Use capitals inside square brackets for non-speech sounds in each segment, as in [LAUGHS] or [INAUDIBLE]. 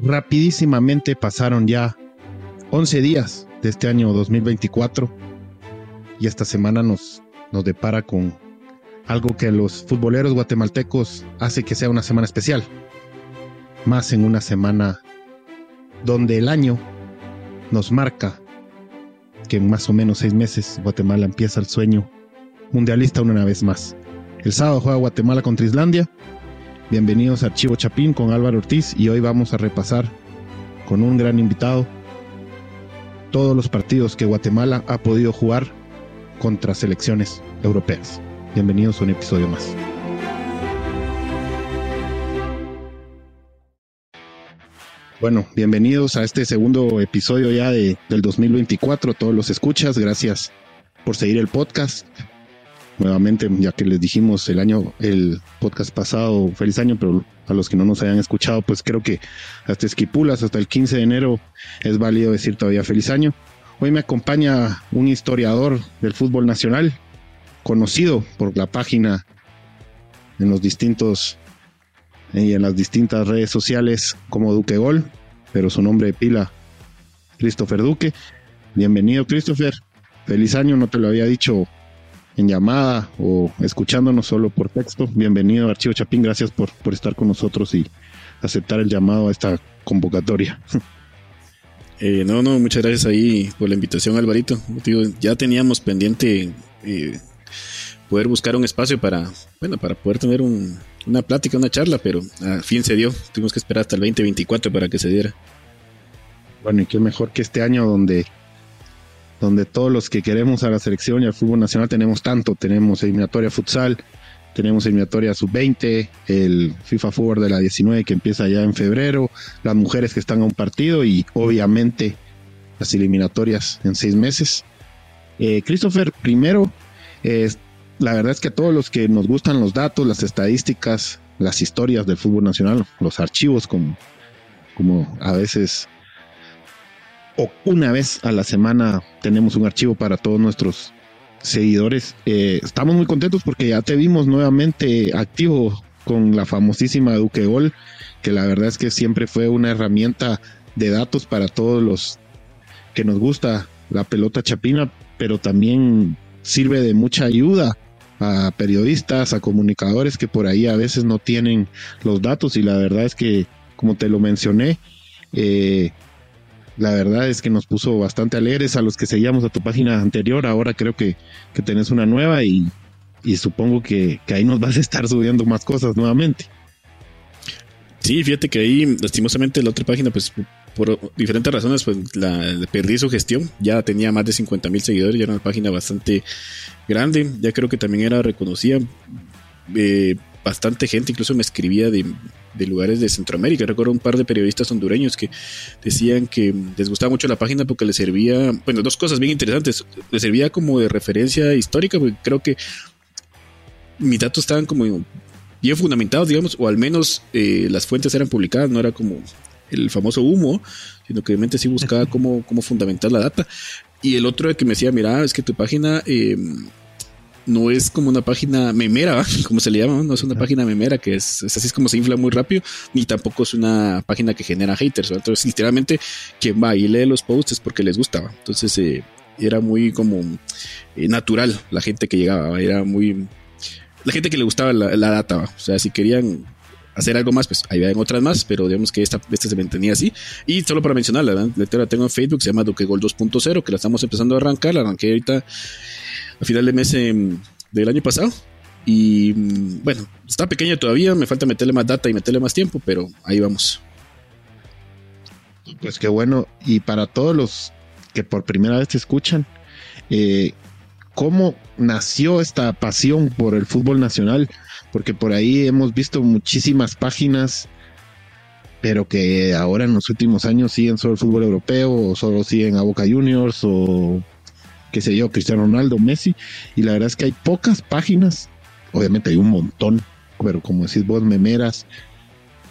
Rapidísimamente pasaron ya 11 días de este año 2024 y esta semana nos, nos depara con algo que los futboleros guatemaltecos hace que sea una semana especial. Más en una semana donde el año nos marca que en más o menos seis meses Guatemala empieza el sueño mundialista una vez más. El sábado juega Guatemala contra Islandia. Bienvenidos a Archivo Chapín con Álvaro Ortiz y hoy vamos a repasar con un gran invitado todos los partidos que Guatemala ha podido jugar contra selecciones europeas. Bienvenidos a un episodio más. Bueno, bienvenidos a este segundo episodio ya de, del 2024. Todos los escuchas, gracias por seguir el podcast. Nuevamente, ya que les dijimos el año, el podcast pasado, feliz año, pero a los que no nos hayan escuchado, pues creo que hasta Esquipulas, hasta el 15 de enero, es válido decir todavía feliz año. Hoy me acompaña un historiador del fútbol nacional, conocido por la página en los distintos y en las distintas redes sociales como Duque Gol, pero su nombre de pila, Christopher Duque. Bienvenido, Christopher. Feliz año, no te lo había dicho en llamada o escuchándonos solo por texto. Bienvenido, Archivo Chapín. Gracias por, por estar con nosotros y aceptar el llamado a esta convocatoria. [LAUGHS] Eh, no, no, muchas gracias ahí por la invitación, Alvarito. ya teníamos pendiente eh, poder buscar un espacio para, bueno, para poder tener una plática, una charla, pero al fin se dio. Tuvimos que esperar hasta el 2024 para que se diera. Bueno, y qué mejor que este año donde, donde todos los que queremos a la selección y al fútbol nacional tenemos tanto. Tenemos eliminatoria futsal, tenemos eliminatoria sub-20, el FIFA Forward de la 19 que empieza ya en febrero, las mujeres que están a un partido y obviamente las eliminatorias en seis meses. Eh, Christopher, primero, eh, la verdad es que a todos los que nos gustan los datos, las estadísticas, las historias del fútbol nacional, los archivos como, como a veces o una vez a la semana tenemos un archivo para todos nuestros seguidores. Eh, estamos muy contentos porque ya te vimos nuevamente activo con la famosísima Duque Gol, que la verdad es que siempre fue una herramienta de datos para todos los que nos gusta la pelota chapina, pero también sirve de mucha ayuda a periodistas, a comunicadores que por ahí a veces no tienen los datos y la verdad es que, como te lo mencioné, eh, la verdad es que nos puso bastante alegres a los que seguíamos a tu página anterior. Ahora creo que, que tenés una nueva y, supongo que, ahí nos [LAUGHS] vas a estar subiendo más cosas nuevamente. Sí, fíjate que ahí, lastimosamente, la otra página, pues por diferentes razones, pues la, perdí su gestión. Ya tenía más de 50 mil seguidores, ya era una página bastante grande. Ya creo que también era reconocida. Eh, bastante gente, incluso me escribía de, lugares de Centroamérica. Recuerdo un par de periodistas hondureños que decían que les gustaba mucho la página porque les servía, bueno, dos cosas bien interesantes. Les servía como de referencia histórica, porque creo que mis datos estaban como bien fundamentados, digamos, o al menos eh, las fuentes eran publicadas, no era como el famoso humo, sino que obviamente sí buscaba cómo, cómo fundamentar la data. Y el otro que me decía, mira, es que tu página eh, no es como una página memera, [LAUGHS] como se le llama, no es una página memera que es, así es como se infla muy rápido, ni tampoco es una página que genera haters. Entonces, literalmente, quien va y lee los posts es porque les gustaba. Entonces, eh, era muy como eh, natural la gente que llegaba, era muy. La gente que le gustaba la, data, o sea, si querían hacer algo más, pues ahí en otras más, pero digamos que esta, esta se mantenía así. Y solo para mencionarla, la tengo en Facebook, se llama Duquegol 2.0, que la estamos empezando a arrancar, la arranqué ahorita a final de mes em, del año pasado. Y mm, bueno, está pequeña todavía, me falta meterle más data y meterle más tiempo, pero ahí vamos. Pues qué bueno. Y para todos los que por primera vez te escuchan, eh, ¿cómo nació esta pasión por el fútbol nacional? Porque por ahí hemos visto muchísimas páginas, pero que ahora en los últimos años siguen solo el fútbol europeo, o solo siguen a Boca Juniors, o qué sé yo, Cristiano Ronaldo, Messi, y la verdad es que hay pocas páginas, obviamente hay un montón, pero como decís vos, memeras,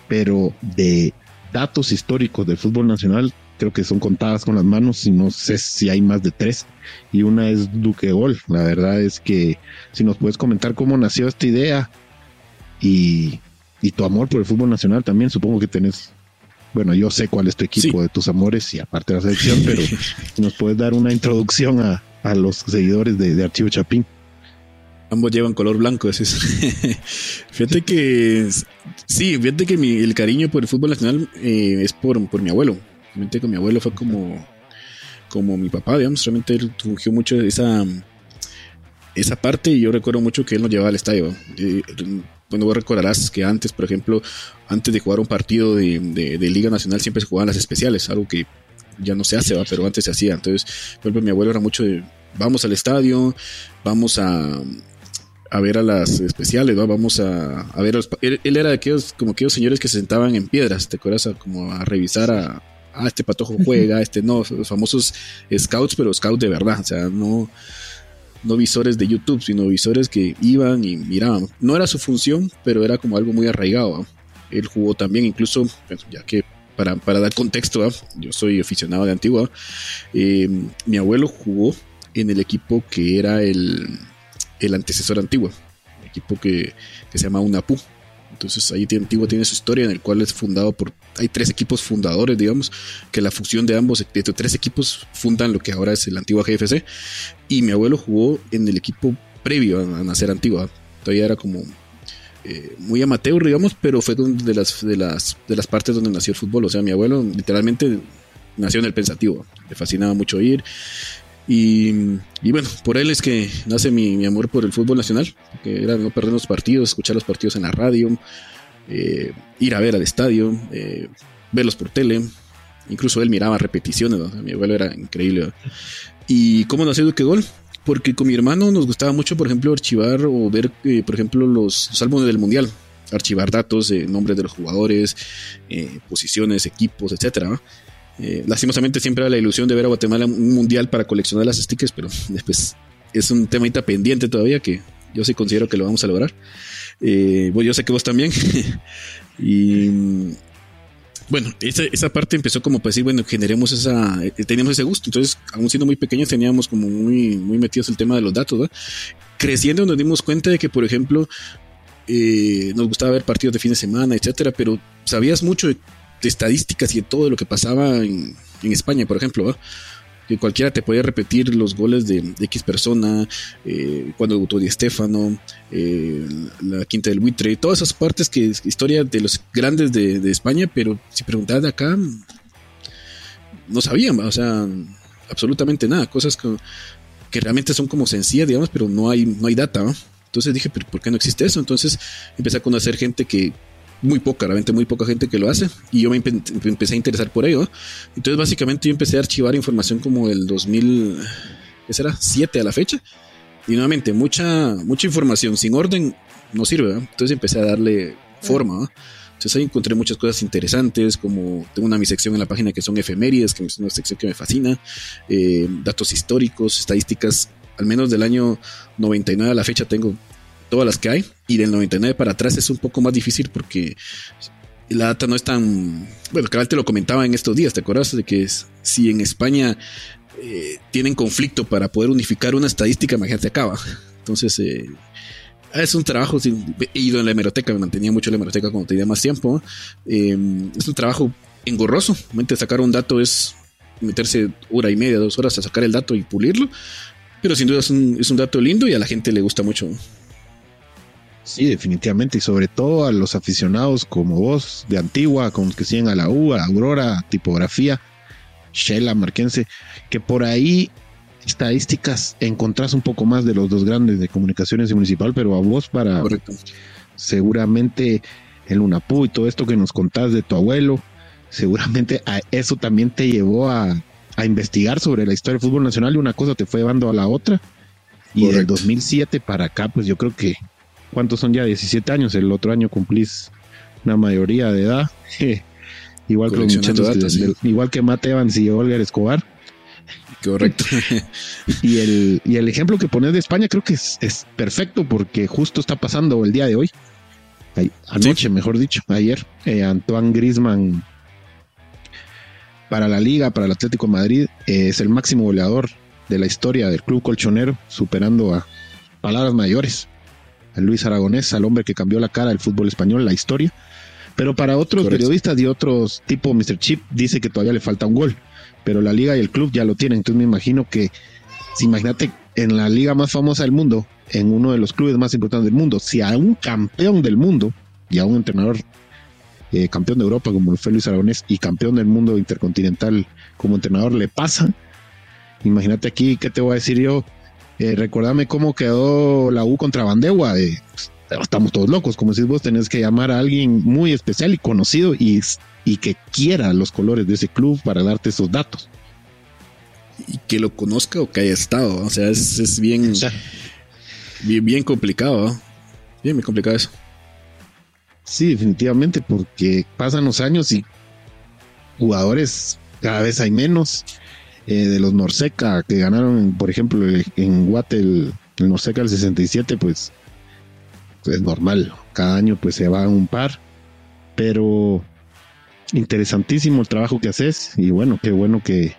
pero de datos históricos del fútbol nacional, creo que son contadas con las manos y no sé si hay más de tres. Y una es Duque Gol. La verdad es que si nos puedes comentar cómo nació esta idea y, y tu amor por el fútbol nacional también, supongo que tenés bueno, yo sé cuál es tu equipo de tus amores y aparte de la selección, [LAUGHS] pero nos puedes dar una introducción a, los seguidores de, Archivo Chapín. Ambos llevan color blanco, es [LAUGHS] fíjate que sí, fíjate que mi, el cariño por el fútbol nacional eh, es por, por mi abuelo. Realmente con mi abuelo fue como, como mi papá, digamos. Realmente él surgió mucho esa, esa parte y yo recuerdo mucho que él nos llevaba al estadio. bueno, vos recordarás que antes, por ejemplo, antes de jugar un partido de, de, Liga Nacional siempre se jugaban las especiales, algo que ya no se hace, ¿va? pero antes se hacía. Entonces, por ejemplo, mi abuelo era mucho de, vamos al estadio, vamos a, a ver a las especiales, vamos a, a ver él, era de aquellos, como aquellos señores que se sentaban en piedras, ¿te acuerdas? como a revisar a, ah, este patojo juega, este no, los famosos scouts, pero scouts de verdad, o sea, no, no visores de YouTube, sino visores que iban y miraban. No era su función, pero era como algo muy arraigado. Él jugó también, incluso, ya que para, dar contexto, yo soy aficionado de Antigua, eh, mi abuelo jugó en el equipo que era el, el antecesor Antigua, el equipo que, que se llama UNAPU, entonces ahí Antigua tiene su historia en el cual es fundado por, hay tres equipos fundadores, digamos, que la fusión de ambos, de tres equipos fundan lo que ahora es el Antigua GFC. Y mi abuelo jugó en el equipo previo a, nacer Antigua. Todavía era como eh, muy amateur, digamos, pero fue de las, de, las, de las partes donde nació el fútbol. O sea, mi abuelo literalmente nació en el pensativo. Le fascinaba mucho ir. Y, bueno, por él es que nace mi, amor por el fútbol nacional, que era no perder los partidos, escuchar los partidos en la radio, eh, ir a ver al estadio, eh, verlos por tele. Incluso él miraba repeticiones, mi abuelo era increíble. ¿Y cómo nació Duque Gol? Porque con mi hermano nos gustaba mucho, por ejemplo, archivar o ver, eh, por ejemplo, los, álbumes del Mundial. Archivar datos, nombres de los jugadores, posiciones, equipos, etcétera. Eh, lastimosamente siempre era la ilusión de ver a Guatemala un mundial para coleccionar las stickers, pero [LAUGHS] después es un tema pendiente todavía que yo sí considero que lo vamos a lograr. Eh, yo sé que vos también. [LAUGHS] y bueno, esa, parte empezó como para decir, bueno, generemos esa, eh, teníamos ese gusto. Entonces, aún siendo muy pequeños, teníamos como muy, muy metidos el tema de los datos. Creciendo nos dimos cuenta de que, por ejemplo, nos gustaba ver partidos de fin de semana, etcétera, pero sabías mucho de estadísticas y de todo lo que pasaba en, España, por ejemplo, que cualquiera te podía repetir los goles de, X persona, eh, cuando debutó Di Stefano, eh, la quinta del buitre, todas esas partes que es historia de los grandes de, España, pero si preguntabas de acá, no sabían, o sea, absolutamente nada, cosas que, que, realmente son como sencillas, digamos, pero no hay, no hay data, Entonces dije, pero ¿por qué no existe eso? Entonces empecé a conocer gente que muy poca, realmente muy poca gente que lo hace y yo me empecé a interesar por ello. Entonces básicamente yo empecé a archivar información como el 2000, ¿qué será? 7 a la fecha. Y nuevamente, mucha, mucha información sin orden no sirve. Entonces empecé a darle forma. Entonces ahí encontré muchas cosas interesantes, como tengo una mi sección en la página que son efemérides, que es una sección que me fascina, eh, datos históricos, estadísticas, al menos del año 99 a la fecha tengo todas las que hay. Y del 99 para atrás es un poco más difícil porque la data no es tan. Bueno, cabal te lo comentaba en estos días, ¿te acuerdas? De que si en España eh, tienen conflicto para poder unificar una estadística, imagínate, acaba. Entonces, eh, es un trabajo. He ido en la hemeroteca, me mantenía mucho en la hemeroteca cuando tenía más tiempo. Eh, es un trabajo engorroso. Sacar un dato es meterse hora y media, dos horas a sacar el dato y pulirlo. Pero sin duda es un dato lindo y a la gente le gusta mucho. Sí, definitivamente, y sobre todo a los aficionados como vos, de Antigua, con los que siguen a la U, a Aurora, tipografía, Shela, Marquense, que por ahí estadísticas encontrás un poco más de los dos grandes de comunicaciones y municipal, pero a vos para seguramente el UNAPU y todo esto que nos contás de tu abuelo, seguramente a eso también te llevó a, a investigar sobre la historia del fútbol nacional y una cosa te fue llevando a la otra. Y del 2007 para acá, pues yo creo que ¿cuántos son ya? 17 años, el otro año cumplís una mayoría de edad. [LAUGHS] igual que los muchachos, igual que Mate Evans y Olga Escobar. Correcto. [LAUGHS] [LAUGHS] y, el, y el ejemplo que pones de España creo que es, perfecto porque justo está pasando el día de hoy. Anoche, mejor dicho, ayer, eh, Antoine Grisman para la Liga, para el Atlético de Madrid, eh, es el máximo goleador de la historia del club colchonero, superando a palabras mayores. Luis Aragonés, al hombre que cambió la cara del fútbol español, la historia. Pero para otros periodistas y otros tipo Mr. Chip dice que todavía le falta un gol, pero la liga y el club ya lo tienen. Entonces me imagino que, si imagínate en la liga más famosa del mundo, en uno de los clubes más importantes del mundo, si a un campeón del mundo y a un entrenador eh, campeón de Europa como lo fue Luis Aragonés y campeón del mundo intercontinental como entrenador le pasa, imagínate aquí, ¿qué te voy a decir yo? Eh, recordame cómo quedó la U contra Bandegua. Eh, estamos todos locos, como si vos tenés que llamar a alguien muy especial y conocido y, y que quiera los colores de ese club para darte esos datos. Y que lo conozca o que haya estado, o sea, es, bien, bien, bien, complicado, bien, muy complicado eso. Sí, definitivamente, porque pasan los años y jugadores cada vez hay menos. Eh, de los Norseca que ganaron, por ejemplo, en Guate el, el Norseca del 67, pues es normal. Cada año pues se va un par. Pero interesantísimo el trabajo que haces y bueno, qué bueno que,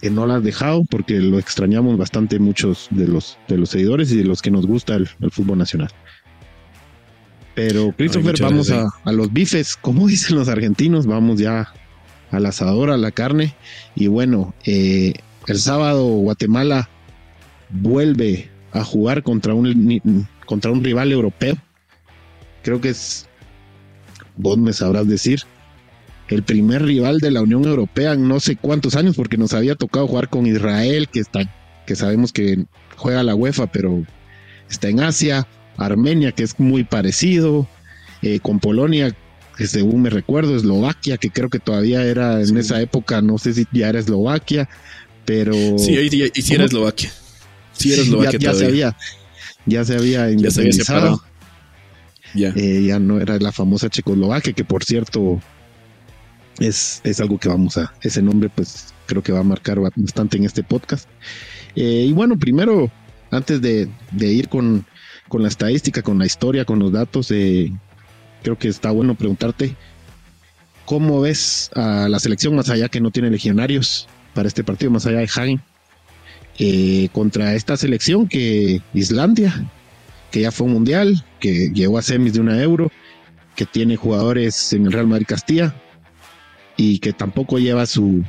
que no lo has dejado porque lo extrañamos bastante muchos de los, de los seguidores y de los que nos gusta el, fútbol nacional. Pero Christopher, vamos a, a, los bifes, como dicen los argentinos, vamos ya al asador, a la carne. Y bueno, eh, el sábado Guatemala vuelve a jugar contra un, contra un rival europeo. Creo que es, vos me sabrás decir, el primer rival de la Unión Europea en no sé cuántos años, porque nos había tocado jugar con Israel, que está, que sabemos que juega la UEFA, pero está en Asia, Armenia, que es muy parecido, eh, con Polonia, que según me recuerdo, Eslovaquia, que creo que todavía era en esa época, no sé si ya era Eslovaquia, pero... Sí, y, sí era Eslovaquia. Sí era Eslovaquia ya, se había, ya se había independizado. Ya. Eh, ya no era la famosa Checoslovaquia, que por cierto es, es algo que vamos a, ese nombre pues creo que va a marcar bastante en este podcast. Eh, y bueno, primero, antes de, ir con, con, la estadística, con la historia, con los datos, eh, creo que está bueno preguntarte cómo ves a la selección más allá que no tiene legionarios para este partido, más allá de Hagen, eh, contra esta selección que Islandia, que ya fue un mundial, que llegó a semis de una euro, que tiene jugadores en el Real Madrid Castilla y que tampoco lleva su,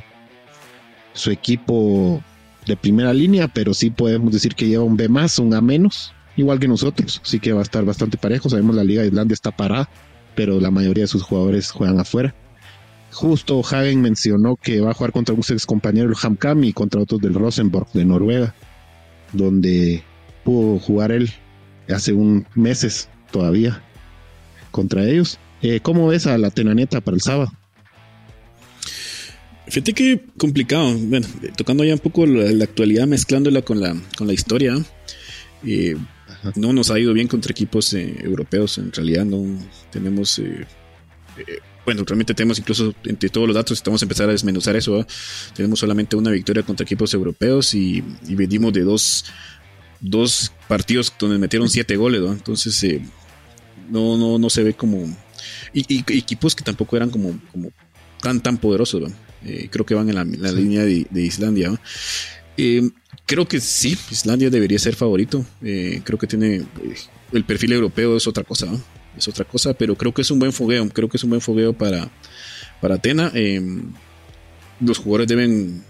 su equipo de primera línea, pero sí podemos decir que lleva un B más, un A menos, igual que nosotros, así que va a estar bastante parejo. Sabemos la Liga de Islandia está parada, pero la mayoría de sus jugadores juegan afuera. Justo Hagen mencionó que va a jugar contra un ex compañero del Hamkam y contra otros del Rosenborg de Noruega, donde pudo jugar él hace un meses todavía contra ellos. Eh, ¿Cómo ves a la Tenaneta para el sábado? Fíjate que complicado. Bueno, tocando ya un poco la, actualidad, mezclándola con la, con la historia. Eh, no nos ha ido bien contra equipos eh, europeos, en realidad no tenemos... Eh, eh, bueno, realmente tenemos incluso entre todos los datos, estamos a empezar a desmenuzar eso. Tenemos solamente una victoria contra equipos europeos y, venimos de dos, dos partidos donde metieron siete goles, entonces no, no, no se ve como... Y, equipos que tampoco eran como, como tan, tan poderosos. creo que van en la, línea de, de Islandia. Creo que sí, Islandia debería ser favorito. Eh, creo que tiene eh, el perfil europeo es otra cosa, es otra cosa, pero creo que es un buen fogueo. Creo que es un buen fogueo para, para Atena. Em, los jugadores deben,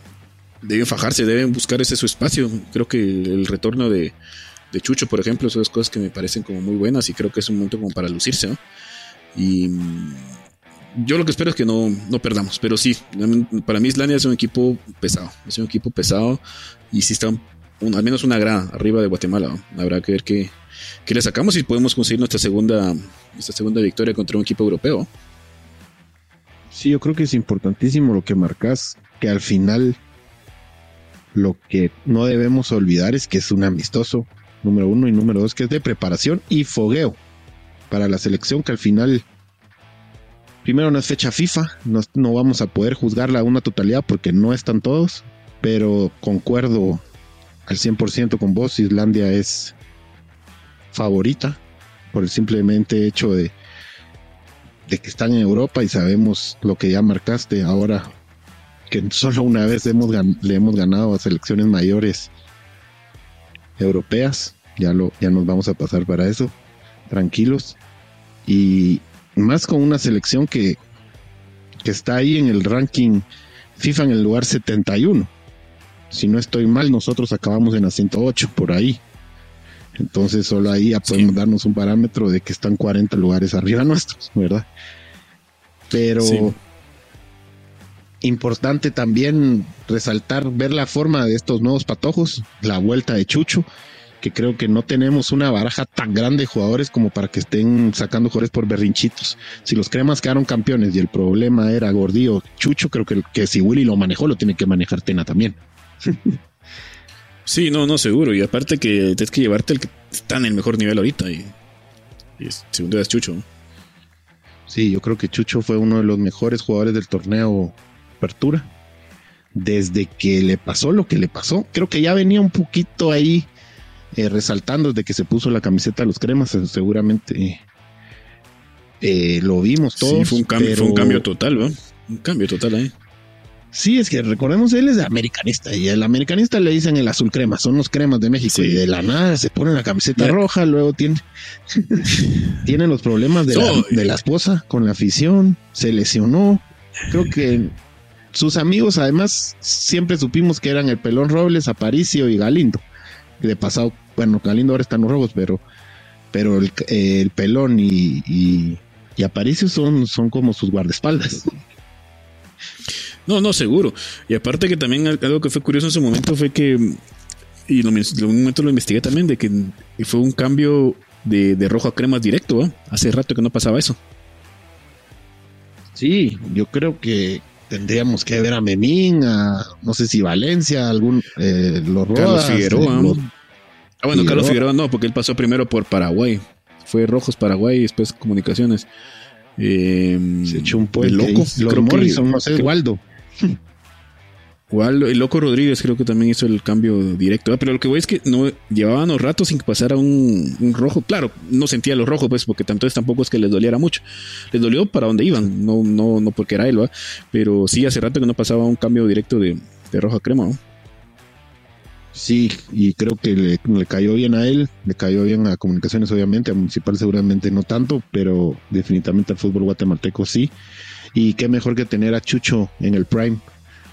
deben fajarse, deben buscar ese su espacio. Creo que el, retorno de, de, Chucho, por ejemplo, son dos cosas que me parecen como muy buenas y creo que es un momento como para lucirse. Y yo lo que espero es que no, no perdamos, pero sí, para mí Islandia es un equipo pesado, es un equipo pesado y si está al menos una grada arriba de Guatemala. Habrá que ver qué, le sacamos y podemos conseguir nuestra segunda, nuestra segunda victoria contra un equipo europeo. Sí, yo creo que es importantísimo lo que marcas, que al final lo que no debemos olvidar es que es un amistoso, número uno, y número dos, que es de preparación y fogueo para la selección, que al final Primero no es fecha FIFA, no, vamos a poder juzgarla a una totalidad porque no están todos, pero concuerdo al 100% con vos, Islandia es favorita por el simplemente hecho de, de que están en Europa y sabemos lo que ya marcaste ahora, que solo una vez le hemos ganado a selecciones mayores europeas, ya, lo, ya nos vamos a pasar para eso, tranquilos. Y más con una selección que, que está ahí en el ranking FIFA en el lugar 71. Si no estoy mal, nosotros acabamos en la 108 por ahí. Entonces solo ahí ya podemos darnos un parámetro de que están 40 lugares arriba nuestros, ¿verdad? Pero importante también resaltar, ver la forma de estos nuevos patojos, la vuelta de Chucho, que creo que no tenemos una baraja tan grande de jugadores como para que estén sacando jugadores por berrinchitos. Si los cremas quedaron campeones y el problema era Gordillo, Chucho, creo que, que si Willy lo manejó, lo tiene que manejar Tena también. sí, no, no, seguro. Y aparte que tienes que llevarte el que está en el mejor nivel ahorita. Y, y segundo es Chucho. Sí, yo creo que Chucho fue uno de los mejores jugadores del torneo Apertura. Desde que le pasó lo que le pasó, creo que ya venía un poquito ahí eh, resaltando desde que se puso la camiseta de los cremas, eh, seguramente eh, lo vimos todos. Sí, fue un cambio, fue un cambio total, ¿no? Un cambio total ahí. Sí, es que recordemos, él es americanista y el americanista le dicen el azul crema, son los cremas de México y de la nada se pone la camiseta roja, luego tiene, [LAUGHS] tiene los problemas de, la, de la esposa con la afición, se lesionó, creo que sus amigos además siempre supimos que eran el Pelón Robles, Aparicio y Galindo, de pasado, bueno, Galindo ahora está en los robos, pero, pero el, Pelón y, y, y Aparicio son, son como sus guardaespaldas. No, no, seguro. Y aparte que también algo que fue curioso en ese momento fue que, y lo, en un momento lo investigué también, de que fue un cambio de, rojo a cremas directo, Hace rato que no pasaba eso. Sí, yo creo que tendríamos que ver a Memín, a no sé si Valencia, algún eh, los Carlos Figueroa. ah, bueno, Carlos Figueroa no, porque él pasó primero por Paraguay. Fue Rojos Paraguay y después Comunicaciones. Eh, Se echó un puente. Loco. Los Morrison, no sé, Waldo. [LAUGHS] el Loco Rodríguez creo que también hizo el cambio directo. Ah, pero lo que voy es que no llevaban los ratos sin que pasara un, rojo. Claro, no sentía los rojos, pues, porque entonces tampoco es que les doliera mucho. Les dolió para dónde iban, no, no, no porque era él, pero sí hace rato que no pasaba un cambio directo de, rojo a crema, Sí, y creo que le, le, cayó bien a él, le cayó bien a Comunicaciones, obviamente, a Municipal seguramente no tanto, pero definitivamente al fútbol guatemalteco sí. Y qué mejor que tener a Chucho en el Prime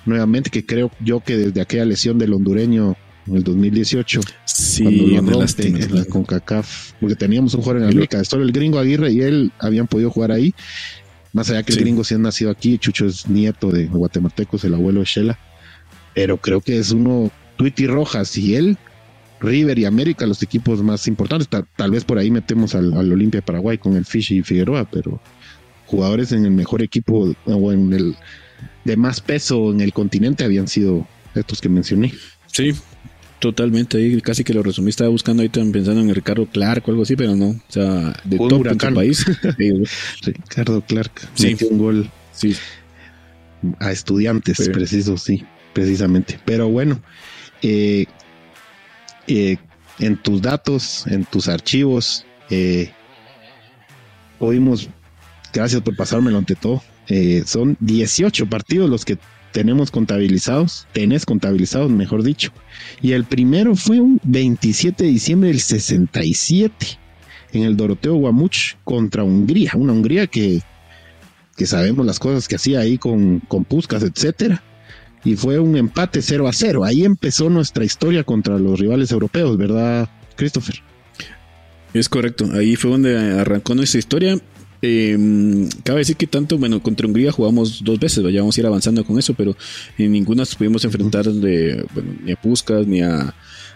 nuevamente, que creo yo que desde aquella lesión del hondureño en el 2018, sí, cuando lo rompe en la CONCACAF, porque teníamos un jugador en América, solo el gringo Aguirre y él habían podido jugar ahí, más allá que el gringo sí ha nacido aquí, Chucho es nieto de guatemaltecos, el abuelo de Shela, pero creo que es uno, Twitty Rojas y él, River y América, los equipos más importantes, tal, vez por ahí metemos al, al Olimpia Paraguay con el Fish y Figueroa, pero jugadores en el mejor equipo o en el de más peso en el continente habían sido estos que mencioné. Sí, totalmente. Ahí casi que lo resumí. Estaba buscando ahorita pensando en Ricardo Clark o algo así, pero no. O sea, de top en su país. [LAUGHS] Ricardo Clark sí. metió un gol sí. a estudiantes, preciso, sí, precisamente. Pero bueno, eh, eh, en tus datos, en tus archivos, eh, oímos, gracias por pasármelo ante todo, eh, son 18 partidos los que tenemos contabilizados, tenés contabilizados, mejor dicho. Y el primero fue un 27 de diciembre del 67 en el Doroteo Guamuch contra Hungría, una Hungría que, que sabemos las cosas que hacía ahí con, con Puskas, etcétera. Y fue un empate 0 a 0. Ahí empezó nuestra historia contra los rivales europeos, ¿verdad, Christopher? Es correcto, ahí fue donde arrancó nuestra historia eh, cabe decir que tanto, bueno, contra Hungría jugamos dos veces, vayamos a ir avanzando con eso, pero en ninguna pudimos enfrentar de, bueno, ni a Puskas, ni a,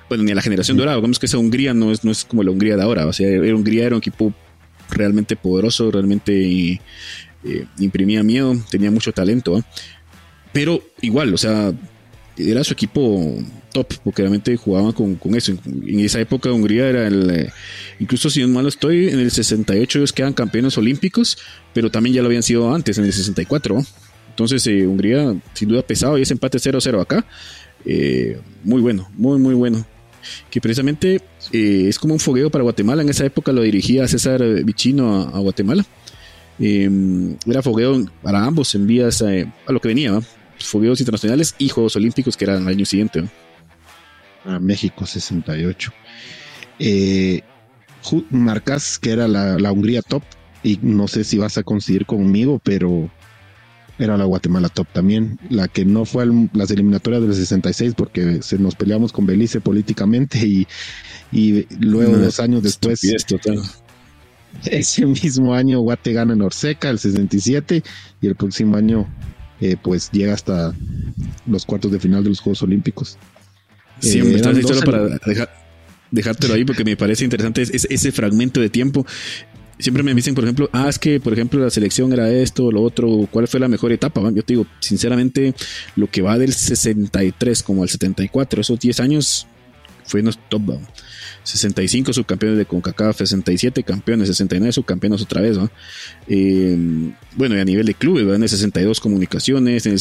bueno, ni a la generación dorada. Digamos que esa Hungría no es, no es como la Hungría de ahora. O sea, Hungría era un equipo realmente poderoso, realmente eh, imprimía miedo, tenía mucho talento. Pero igual, o sea, era su equipo porque realmente jugaban con, eso. En esa época Hungría era el, eh, incluso si no mal estoy, en el 68 ellos quedan campeones olímpicos, pero también ya lo habían sido antes, en el 64. Entonces eh, Hungría sin duda pesado y ese empate 0-0 acá, eh, muy bueno, muy muy bueno. Que precisamente es como un fogueo para Guatemala. En esa época lo dirigía César Vichino a, Guatemala. era fogueo para ambos en vías a lo que venía, fogueos internacionales y Juegos Olímpicos que eran el año siguiente a México 68. Eh, Marcas, que era la, Hungría top, y no sé si vas a coincidir conmigo, pero era la Guatemala top también, la que no fue las eliminatorias del 66 porque se nos peleamos con Belice políticamente y, luego dos años después [LAUGHS] ese mismo año Guate gana en Orseca el 67 y el próximo año eh, pues llega hasta los cuartos de final de los Juegos Olímpicos. Sí, eh, solo para dejártelo ahí porque me parece interesante ese fragmento de tiempo siempre me dicen, por ejemplo, ah, es que, por ejemplo, la selección era esto, lo otro, ¿cuál fue la mejor etapa? Yo te digo, sinceramente, lo que va del 63 como al 74, esos 10 años, fue en top. 65 subcampeones de CONCACAF, 67 campeones, 69 subcampeones otra vez. Eh, bueno, y a nivel de clubes, en el 62 comunicaciones, en el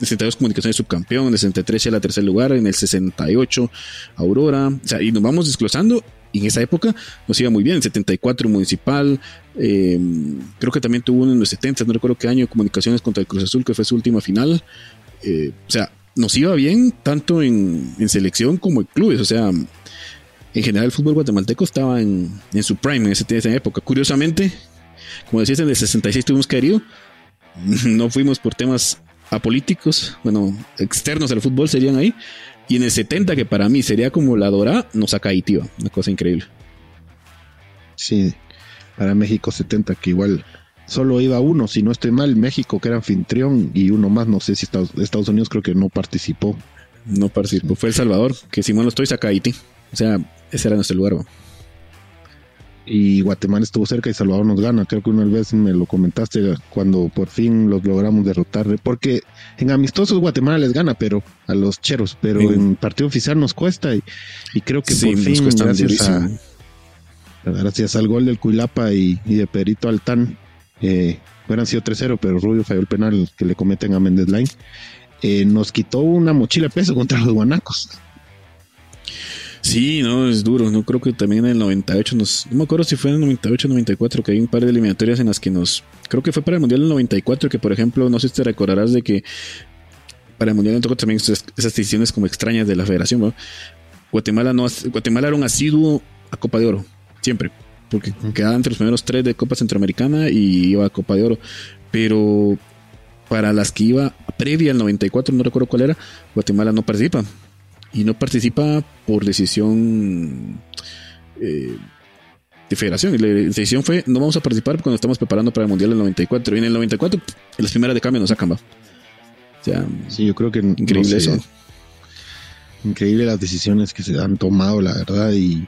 62 comunicaciones subcampeón, en el 63 ya la tercer lugar, en el 68 Aurora, o sea, y nos vamos desglosando en esa época nos iba muy bien, el 74 municipal, eh, creo que también tuvo uno en los 70, no recuerdo qué año, comunicaciones contra el Cruz Azul, que fue su última final. Eh, o sea, nos iba bien tanto en, selección como en clubes, o sea, en general el fútbol guatemalteco estaba en, su prime en, esa época. Curiosamente, como decías, en el 66 tuvimos herido, [LAUGHS] no fuimos por temas apolíticos, bueno, externos al fútbol serían ahí, y en el 70, que para mí sería como la Dora, nos saca Haití, una cosa increíble. Sí, para México 70, que igual solo iba uno, si no estoy mal, México que era anfitrión y uno más, no sé si Estados, Unidos creo que no participó. No participó, fue El Salvador, que si mal no estoy, saca Haití. O sea, ese era nuestro lugar y Guatemala estuvo cerca y Salvador nos gana. Creo que una vez me lo comentaste cuando por fin los logramos derrotar. Porque en amistosos Guatemala les gana, pero a los cheros, pero en partido oficial nos cuesta y, creo que por fin, gracias, al gol del Cuilapa y, de Perito Altán, eh, hubieran sido 3-0, pero Rubio falló el penal que le cometen a Méndez Line. Eh, nos quitó una mochila de peso contra los guanacos. Sí, no, es duro. No creo que también en el 98 nos. No me acuerdo si fue en el 98 o 94 que hay un par de eliminatorias en las que nos. Creo que fue para el Mundial del 94 que, por ejemplo, no sé si te recordarás de que para el Mundial tocó también esas, decisiones como extrañas de la federación. Guatemala, no, Guatemala era un asiduo a Copa de Oro, siempre. Porque quedaba entre los primeros tres de Copa Centroamericana y iba a Copa de Oro. Pero para las que iba previa al 94, no recuerdo cuál era, Guatemala no participa y no participa por decisión eh, de federación. Y la decisión fue, no vamos a participar nos estamos preparando para el Mundial del 94. Y en el 94, en las primeras de cambio nos sacan, ¿va? O sea, sí, yo creo que... Increíble eso. Increíble las decisiones que se han tomado, la verdad, y,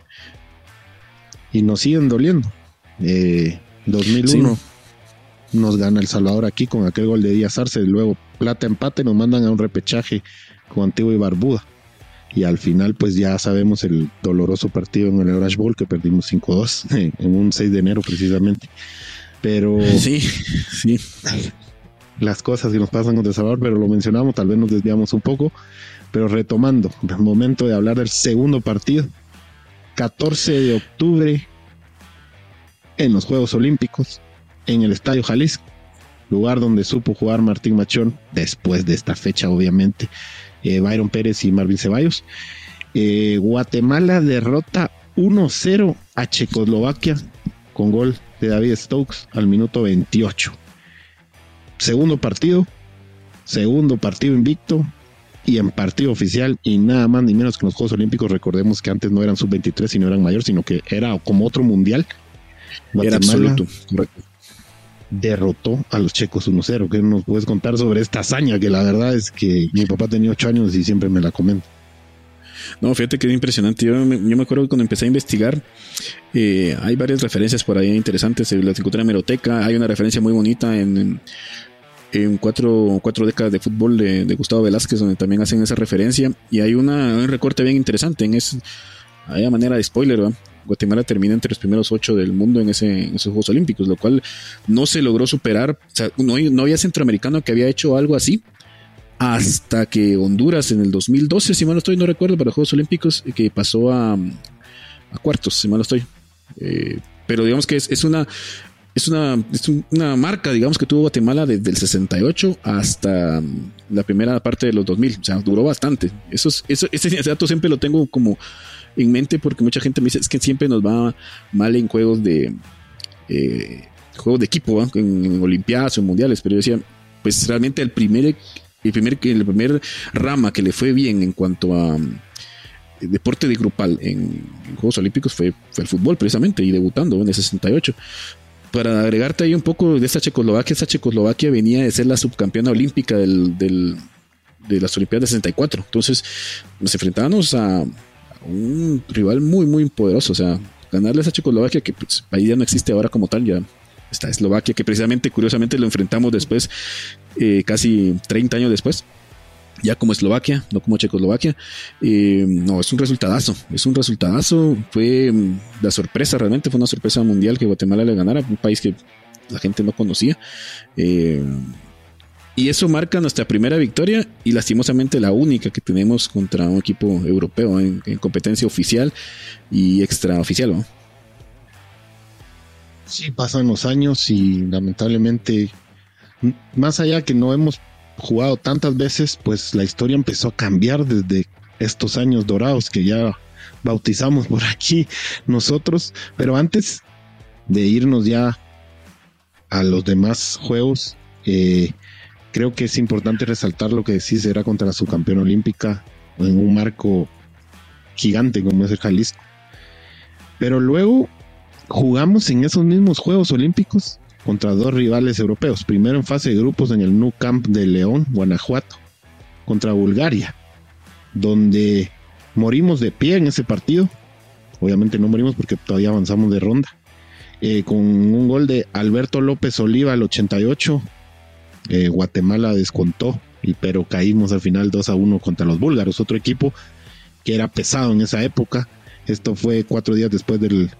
y nos siguen doliendo. Eh, 2001 nos gana El Salvador aquí con aquel gol de Díaz Arce, luego plata empate, nos mandan a un repechaje con Antigua y Barbuda y al final pues ya sabemos el doloroso partido en el Orange Bowl que perdimos 5-2 [LAUGHS] en un 6 de enero precisamente. Pero [LAUGHS] sí, sí. Las cosas que nos pasan con El Salvador, pero lo mencionamos, tal vez nos desviamos un poco, pero retomando, el [LAUGHS] momento de hablar del segundo partido, 14 de octubre en los Juegos Olímpicos, en el Estadio Jalisco, lugar donde supo jugar Martín Machón después de esta fecha, obviamente. Eh, Byron Pérez y Marvin Ceballos. Eh, Guatemala derrota 1-0 a Checoslovaquia con gol de David Stokes al minuto 28. Segundo partido, segundo partido invicto y en partido oficial y nada más ni menos que en los Juegos Olímpicos. Recordemos que antes no eran sub-23 y no eran mayores, sino que era como otro mundial. Guatemala, era absoluto, derrotó a los checos 1-0. ¿Qué nos puedes contar sobre esta hazaña? Que la verdad es que mi papá tenía 8 años y siempre me la comento. No, fíjate que es impresionante. Yo me, acuerdo que cuando empecé a investigar, eh, hay varias referencias por ahí interesantes. La encontré en Meroteca. Hay una referencia muy bonita en, en, cuatro, cuatro, décadas de fútbol de, Gustavo Velázquez, donde también hacen esa referencia. Y hay un recorte bien interesante. En es, hay manera de spoiler, ¿verdad? Guatemala termina entre los primeros ocho del mundo en, ese, esos Juegos Olímpicos, lo cual no se logró superar. O sea, no, había centroamericano que había hecho algo así hasta que Honduras en el 2012, si mal no estoy, no recuerdo, para los Juegos Olímpicos, que pasó a, cuartos, si mal no estoy. Eh, pero digamos que es, una, es una, es una marca, digamos, que tuvo Guatemala desde el 68 hasta la primera parte de los 2000. O sea, duró bastante. Eso, eso, ese dato siempre lo tengo como en mente porque mucha gente me dice es que siempre nos va mal en juegos de eh, juegos de equipo, en, Olimpiadas o en Mundiales, pero yo decía, pues realmente el primer, el primer, el primer rama que le fue bien en cuanto a deporte de grupal en, Juegos Olímpicos fue, fue, el fútbol precisamente y debutando en el 68. Para agregarte ahí un poco de esta Checoslovaquia, esta Checoslovaquia venía de ser la subcampeona olímpica del, del, de las Olimpiadas de 64. Entonces nos enfrentábamos a, un rival muy, muy poderoso. O sea, ganarle a Checoslovaquia que pues, ahí ya no existe ahora como tal, ya está Eslovaquia, que precisamente, curiosamente, lo enfrentamos después, eh, casi 30 años después ya como Eslovaquia, no como Checoslovaquia. Eh, no, es un resultadazo, es un resultadazo. Fue mm, la sorpresa, realmente fue una sorpresa mundial que Guatemala le ganara, un país que la gente no conocía. Eh, y eso marca nuestra primera victoria y lastimosamente la única que tenemos contra un equipo europeo en, competencia oficial y extraoficial. Sí, pasan los años y lamentablemente, más allá que no hemos jugado tantas veces, pues la historia empezó a cambiar desde estos años dorados que ya bautizamos por aquí nosotros. Pero antes de irnos ya a los demás juegos, eh, creo que es importante resaltar lo que decís, era contra la subcampeona olímpica en un marco gigante como es el Jalisco. Pero luego jugamos en esos mismos Juegos Olímpicos contra dos rivales europeos. Primero en fase de grupos en el Nou Camp de León, Guanajuato, contra Bulgaria, donde morimos de pie en ese partido. Obviamente no morimos porque todavía avanzamos de ronda. Eh, con un gol de Alberto López Oliva al 88. Eh, Guatemala descontó, y, pero caímos al final 2 a 1 contra los búlgaros, otro equipo que era pesado en esa época. Esto fue cuatro días después del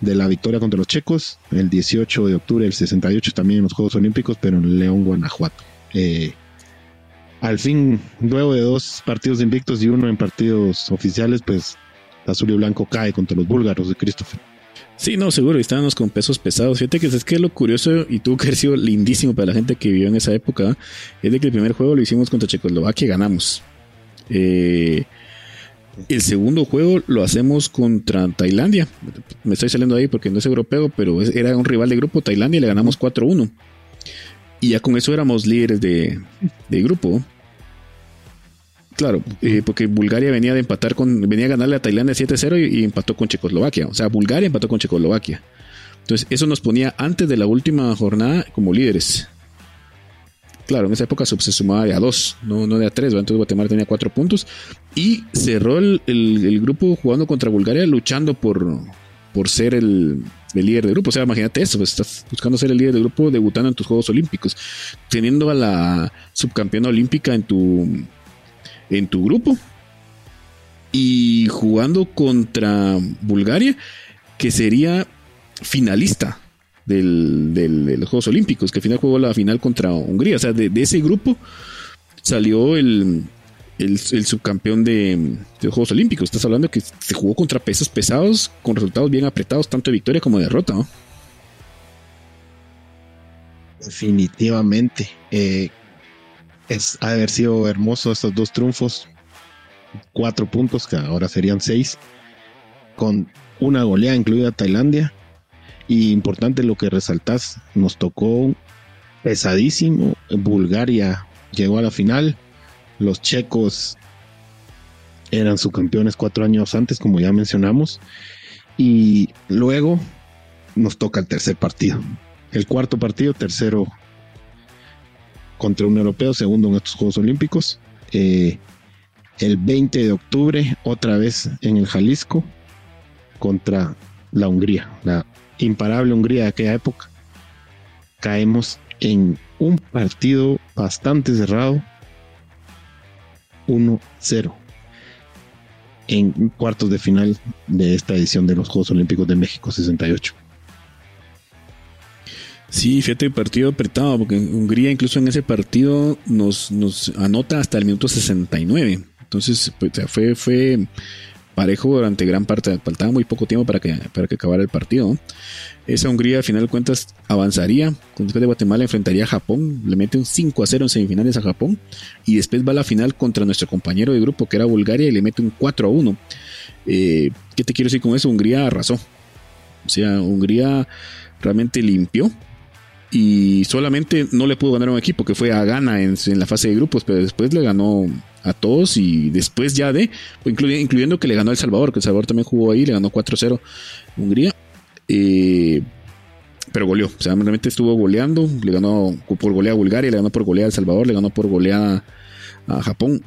de la victoria contra los checos, el 18 de octubre del 68 también en los Juegos Olímpicos, pero en León, Guanajuato. Eh, al fin, luego de dos partidos invictos y uno en partidos oficiales, pues Azul y Blanco cae contra los búlgaros de Christopher. Sí, no, seguro, estábamos con pesos pesados. Fíjate que es que lo curioso y tuvo que haber sido lindísimo para la gente que vivió en esa época, es de que el primer juego lo hicimos contra Checoslovaquia y ganamos. Eh, el segundo juego lo hacemos contra Tailandia. Me estoy saliendo ahí porque no es europeo, pero era un rival de grupo Tailandia y le ganamos 4-1. Y ya con eso éramos líderes de, grupo. Claro, eh, porque Bulgaria venía de empatar con, venía a ganarle a Tailandia 7-0 y, empató con Checoslovaquia. O sea, Bulgaria empató con Checoslovaquia. Entonces, eso nos ponía antes de la última jornada como líderes. Claro, en esa época se sumaba de a dos, no, no de a tres, entonces Guatemala tenía cuatro puntos y cerró el, grupo jugando contra Bulgaria, luchando por, por ser el, líder del grupo. O sea, imagínate eso, pues, estás buscando ser el líder del grupo debutando en tus Juegos Olímpicos, teniendo a la subcampeona olímpica en tu, en tu grupo y jugando contra Bulgaria, que sería finalista del, de los Juegos Olímpicos, que al final jugó la final contra Hungría. O sea, de, ese grupo salió el, el, subcampeón de, los Juegos Olímpicos. Estás hablando que se jugó contra pesos pesados, con resultados bien apretados, tanto de victoria como de derrota. Definitivamente. Eh, es, ha de haber sido hermoso estos dos triunfos. Cuatro puntos, que ahora serían seis, con una goleada incluida Tailandia y importante lo que resaltás, nos tocó pesadísimo. Bulgaria llegó a la final. Los checos eran subcampeones cuatro años antes, como ya mencionamos. Y luego nos toca el tercer partido. El cuarto partido, tercero contra un europeo, segundo en estos Juegos Olímpicos. Eh, el 20 de octubre, otra vez en el Jalisco, contra la Hungría, la imparable Hungría de aquella época, caemos en un partido bastante cerrado, 1-0 en cuartos de final de esta edición de los Juegos Olímpicos de México 68. Sí, fíjate, partido apretado, porque Hungría incluso en ese partido nos, nos anota hasta el minuto 69. Entonces, pues, fue, fue parejo durante gran parte, faltaba muy poco tiempo para que, para que acabara el partido. Esa Hungría, al final de cuentas, avanzaría. Después de Guatemala enfrentaría a Japón, le mete un 5 a 0 en semifinales a Japón. Y después va a la final contra nuestro compañero de grupo, que era Bulgaria, y le mete un 4 a 1. Eh, ¿Qué te quiero decir con eso? Hungría arrasó. O sea, Hungría realmente limpió y solamente no le pudo ganar a un equipo que fue a Ghana en, la fase de grupos, pero después le ganó a todos y después ya de, incluyendo que le ganó a El Salvador, que El Salvador también jugó ahí, le ganó 4-0 Hungría. Eh, pero goleó, o sea, realmente estuvo goleando, le ganó por goleada a Bulgaria, le ganó por goleada a El Salvador, le ganó por goleada a Japón.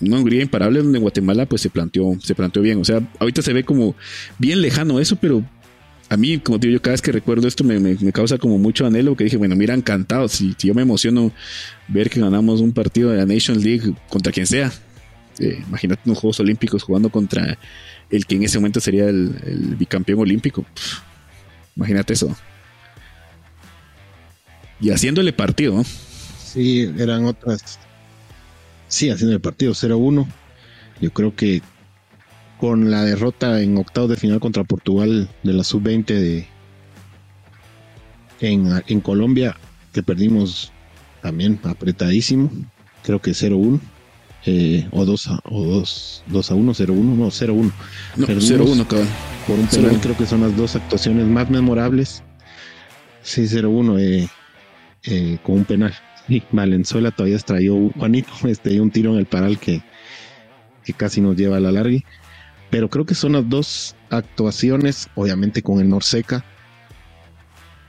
Una Hungría imparable donde Guatemala pues se planteó, se planteó bien. O sea, ahorita se ve como bien lejano eso, pero a mí, como digo yo, cada vez que recuerdo esto me, causa como mucho anhelo, que dije, bueno, mira, encantado, si, yo me emociono ver que ganamos un partido de la Nation League contra quien sea, eh, imagínate unos Juegos Olímpicos jugando contra el que en ese momento sería el, bicampeón olímpico. imagínate eso. Y haciéndole partido. Sí, eran otras. Sí, haciendo el partido 0-1. Yo creo que con la derrota en octavos de final contra Portugal de la sub-20 de en, Colombia, que perdimos también apretadísimo, creo que 0-1. Eh, o 2 a, o 2, 2 a 1, 0 1, no, 0 1. No, 0 1, cabrón. Por un penal, creo que son las dos actuaciones más memorables. Sí, 0 1, eh, eh, con un penal. Sí, Valenzuela todavía extrayó Juanito, [LAUGHS] este, un tiro en el paral que, que casi nos lleva a la larga. Pero creo que son las dos actuaciones, obviamente con el Norseca,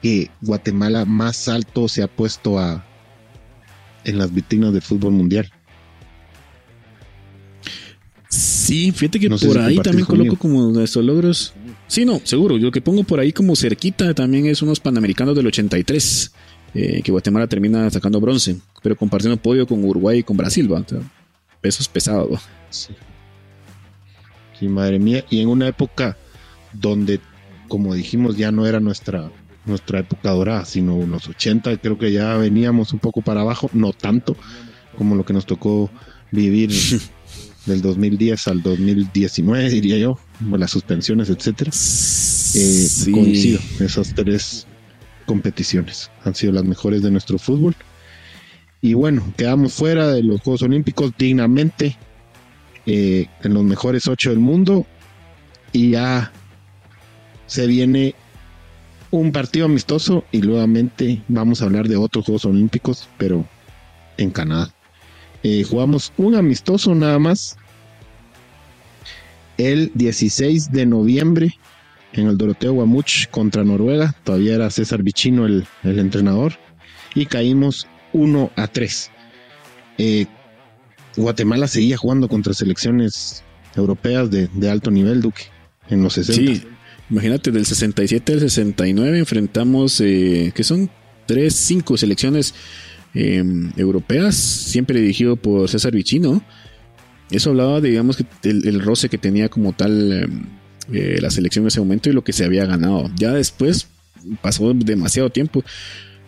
que Guatemala más alto se ha puesto a en las vitrinas del fútbol mundial. Sí, fíjate que por ahí también coloco como nuestros logros. Sí, no, seguro. Yo que pongo por ahí como cerquita también es unos panamericanos del 83, eh, que Guatemala termina sacando bronce, pero compartiendo podio con Uruguay y con Brasil, ¿va? pesos pesados. Sí. Sí, madre mía. Y en una época donde, como dijimos, ya no era nuestra, nuestra época dorada, sino unos 80, creo que ya veníamos un poco para abajo, no tanto como lo que nos tocó vivir [LAUGHS] del 2010 al 2019, diría yo, las suspensiones, etcétera. Eh, Coincido, esas tres competiciones han sido las mejores de nuestro fútbol. Y bueno, quedamos fuera de los Juegos Olímpicos dignamente, eh, en los mejores ocho del mundo y ya se viene un partido amistoso y nuevamente vamos a hablar de otros Juegos Olímpicos, pero en Canadá. Eh, jugamos un amistoso nada más el 16 de noviembre en el Doroteo Guamuch contra Noruega. Todavía era César Bichino el, entrenador y caímos 1 a 3. Guatemala seguía jugando contra selecciones europeas de, alto nivel, Duque, en los 60. Sí, imagínate, del 67 al 69 enfrentamos, eh, que son 3, 5 selecciones em, europeas, siempre dirigido por César Vicino. Eso hablaba, digamos, que el, roce que tenía como tal em, eh, la selección en ese momento y lo que se había ganado. Ya después pasó demasiado tiempo.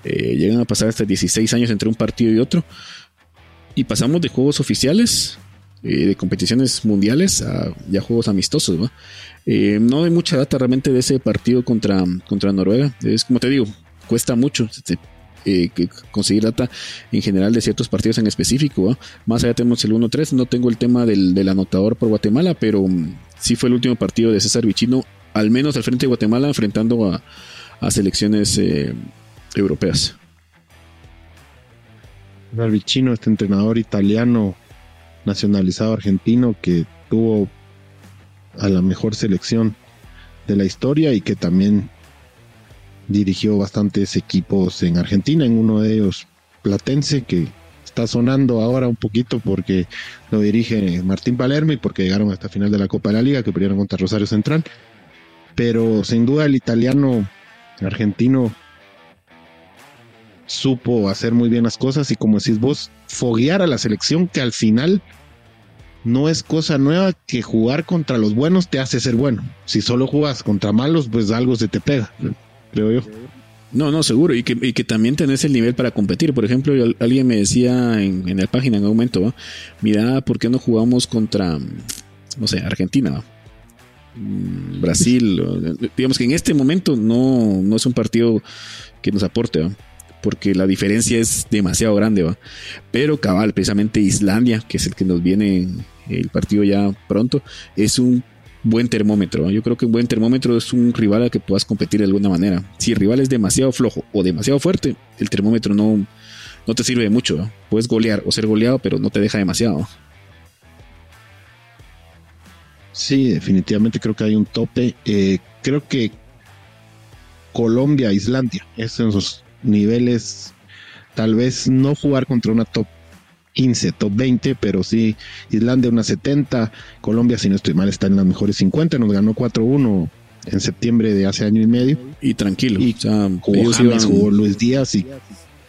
Eh, llegan a pasar hasta 16 años entre un partido y otro y pasamos de juegos oficiales, eh, de competiciones mundiales, a ya juegos amistosos. ¿no? Eh, no hay mucha data realmente de ese partido contra, contra Noruega. Es como te digo, cuesta mucho. Eh, conseguir data en general de ciertos partidos en específico. Más allá tenemos el 1-3, no tengo el tema del, anotador por Guatemala, pero um, sí fue el último partido de César Vichino, al menos al frente de Guatemala, enfrentando a, a selecciones europeas. Vicino, este entrenador italiano nacionalizado argentino que tuvo a la mejor selección de la historia y que también dirigió bastantes equipos en Argentina, en uno de ellos Platense, que está sonando ahora un poquito porque lo dirige Martín Palermo y porque llegaron hasta final de la Copa de la Liga, que perdieron contra Rosario Central. Pero sin duda el italiano argentino supo hacer muy bien las cosas y como decís vos, foguear a la selección que al final no es cosa nueva que jugar contra los buenos te hace ser bueno. Si solo jugas contra malos, pues algo se te pega, creo yo. No, no, seguro. Y que, y que también tenés el nivel para competir. Por ejemplo, alguien me decía en, la página en un momento, mira, ¿por qué no jugamos contra, no sé, Argentina? Mm, Brasil. digamos que en este momento no, no es un partido que nos aporte. ¿va? Porque la diferencia es demasiado grande, ¿va? Pero cabal, precisamente Islandia, que es el que nos viene el partido ya pronto, es un buen termómetro. Yo creo que un buen termómetro es un rival al que puedas competir de alguna manera. Si el rival es demasiado flojo o demasiado fuerte, el termómetro no, no te sirve de mucho. Puedes golear o ser goleado, pero no te deja demasiado. Sí, definitivamente creo que hay un tope. Eh, creo que Colombia, Islandia, esos niveles, tal vez no jugar contra una top 15, top 20, pero sí, Islandia una 70, Colombia, si no estoy mal, está en las mejores 50, nos ganó 4-1 en septiembre de hace año y medio. Y tranquilo, y jugó, Luis Díaz y,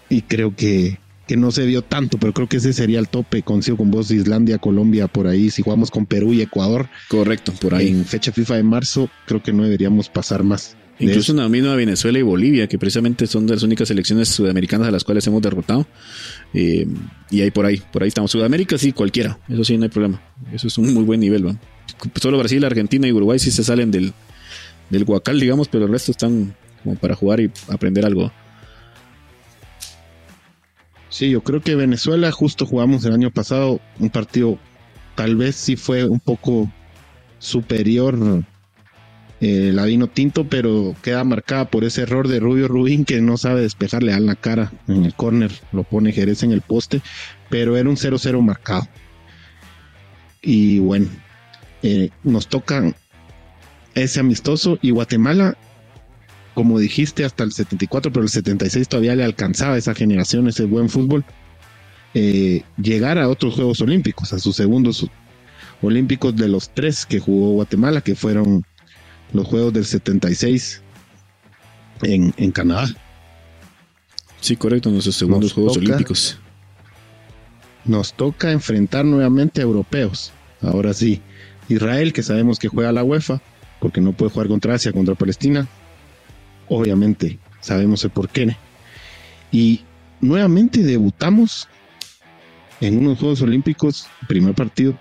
y creo que, que no se vio tanto, pero creo que ese sería el tope. Consigo con vos Islandia, Colombia, por ahí. Si jugamos con Perú y Ecuador. Correcto, por ahí. En fecha FIFA de marzo, creo que no deberíamos pasar más. Incluso una misma Venezuela y Bolivia, que precisamente son de las únicas selecciones sudamericanas a las cuales hemos derrotado. Eh, y ahí por ahí, por ahí estamos. Sudamérica sí, cualquiera. Eso sí, no hay problema. Eso es un muy buen nivel. ¿va? Solo Brasil, Argentina y Uruguay sí se salen del, del guacal, digamos, pero el resto están como para jugar y aprender algo. Sí, yo creo que Venezuela justo jugamos el año pasado un partido, tal vez sí fue un poco superior eh, la vino tinto, pero queda marcada por ese error de Rubio Rubín que no sabe despejarle a la cara en el córner, lo pone Jerez en el poste, pero era un 0-0 marcado. Y bueno, eh, nos toca ese amistoso y Guatemala, como dijiste, hasta el 74, pero el 76 todavía le alcanzaba esa generación, ese buen fútbol, eh, llegar a otros Juegos Olímpicos, a sus segundos Olímpicos de los tres que jugó Guatemala, que fueron los Juegos del 76 en, en Canadá. Sí, correcto, nuestros segundos Juegos Olímpicos. Nos toca enfrentar nuevamente a europeos. Ahora sí, Israel, que sabemos que juega la UEFA, porque no puede jugar contra Asia, contra Palestina. Obviamente, sabemos el por qué. Y nuevamente debutamos en unos Juegos Olímpicos, primer partido,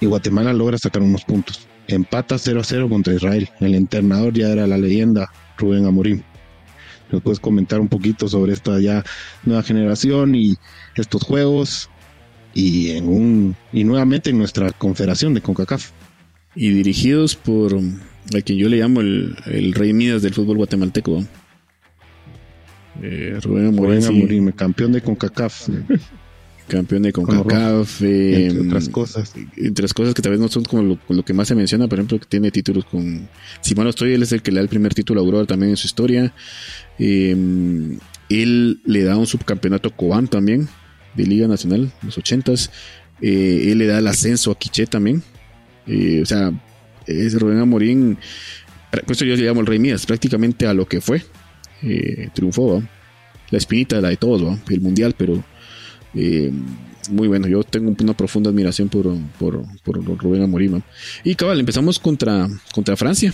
y Guatemala logra sacar unos puntos empata 0 a 0 contra Israel. El entrenador ya era la leyenda Rubén Amorim. ¿Nos puedes comentar un poquito sobre esta ya nueva generación y estos juegos? Y, en un, y nuevamente en nuestra confederación de CONCACAF. Y dirigidos por a quien yo le llamo el, el rey Midas del fútbol guatemalteco. Eh, Rubén Amorim, campeón de CONCACAF. [LAUGHS] campeón de CONCACAF, entre em, otras cosas. Entre las cosas que tal vez no son como lo, que más se menciona, por ejemplo, que tiene títulos con... Si mal no estoy, él es el que le da el primer título a Aurora también en su historia. Em, él le da un subcampeonato a Cobán también, de Liga Nacional, en los ochentas. Eh, él le da el ascenso a Quiché también. Eh, o sea, es Rubén Amorín, por eso yo le llamo el Rey Mías, prácticamente a lo que fue. Eh, triunfó, la espinita la de todos, el mundial, pero muy bueno, yo tengo una profunda admiración por, por, Rubén Amorim. Y cabal, empezamos contra, contra Francia.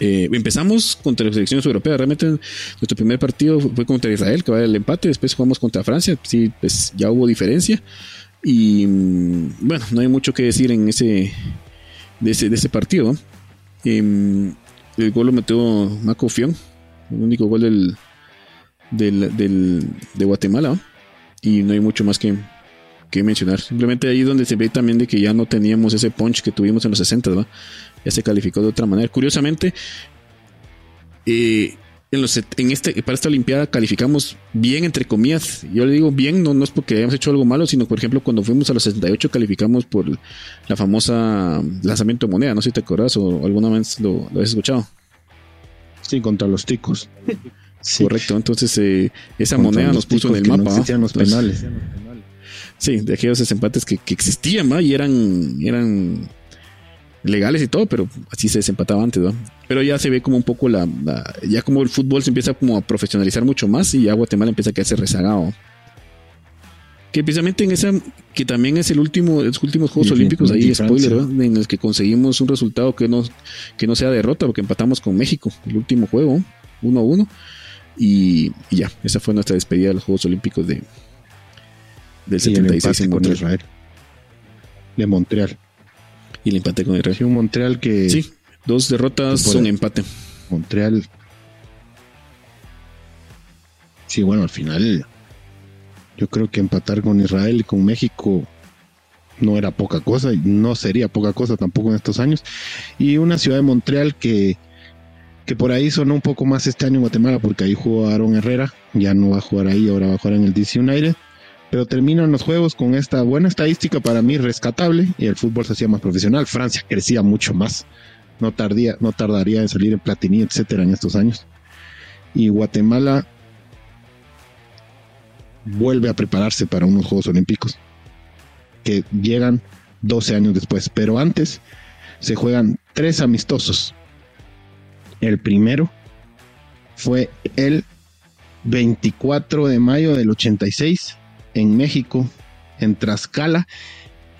Eh, empezamos contra las selecciones europeas. Realmente nuestro primer partido fue contra Israel, que va el empate. Después jugamos contra Francia. Sí, pues ya hubo diferencia. Y mm, bueno, no hay mucho que decir en ese de ese, de ese partido. Em, el gol lo metió Maco Fion, el único gol del, del de Guatemala y no hay mucho más que, mencionar. Simplemente ahí donde se ve también de que ya no teníamos ese punch que tuvimos en los 60, ¿va? Ya se calificó de otra manera. Curiosamente, eh, en, los, en este, para esta Olimpiada calificamos bien, entre comillas. Yo le digo bien, no, no es porque hayamos hecho algo malo, sino por ejemplo cuando fuimos a los 68 calificamos por la famosa lanzamiento de moneda. No sé si te acuerdas o alguna vez lo, lo has escuchado. Sí, contra los ticos. [LAUGHS] Correcto, entonces eh, esa moneda nos puso en el mapa. No existían los penales. Sí, de aquellos empates que, que existían y eran, eran legales y todo, pero así se desempataba antes, ¿no? Pero ya se ve como un poco la, ya como el fútbol se empieza como a profesionalizar mucho más y ya Guatemala empieza a quedarse rezagado. Que precisamente en esa, que también es el último, los últimos Juegos Olímpicos, ahí spoiler, en los que conseguimos un resultado que no, que no sea derrota, porque empatamos con México, el último juego, 1 a 1. Y, ya, esa fue nuestra despedida de los Juegos Olímpicos de, del 76 en Montreal. Israel. De Montreal. Y el empate con Israel. Sí, un Montreal que. Sí, dos derrotas, un empate. Montreal. Sí, bueno, al final. Yo creo que empatar con Israel y con México no era poca cosa y no sería poca cosa tampoco en estos años. Y una ciudad de Montreal que, que por ahí sonó un poco más este año en Guatemala porque ahí jugó Aaron Herrera, ya no va a jugar ahí, ahora va a jugar en el DC United. Pero terminan los juegos con esta buena estadística para mí rescatable y el fútbol se hacía más profesional. Francia crecía mucho más, no, tardía, no tardaría en salir en Platini, etcétera, en estos años. Y Guatemala vuelve a prepararse para unos Juegos Olímpicos que llegan 12 años después. Pero antes se juegan tres amistosos. El primero fue el 24 de mayo del 86 en México, en Tlaxcala,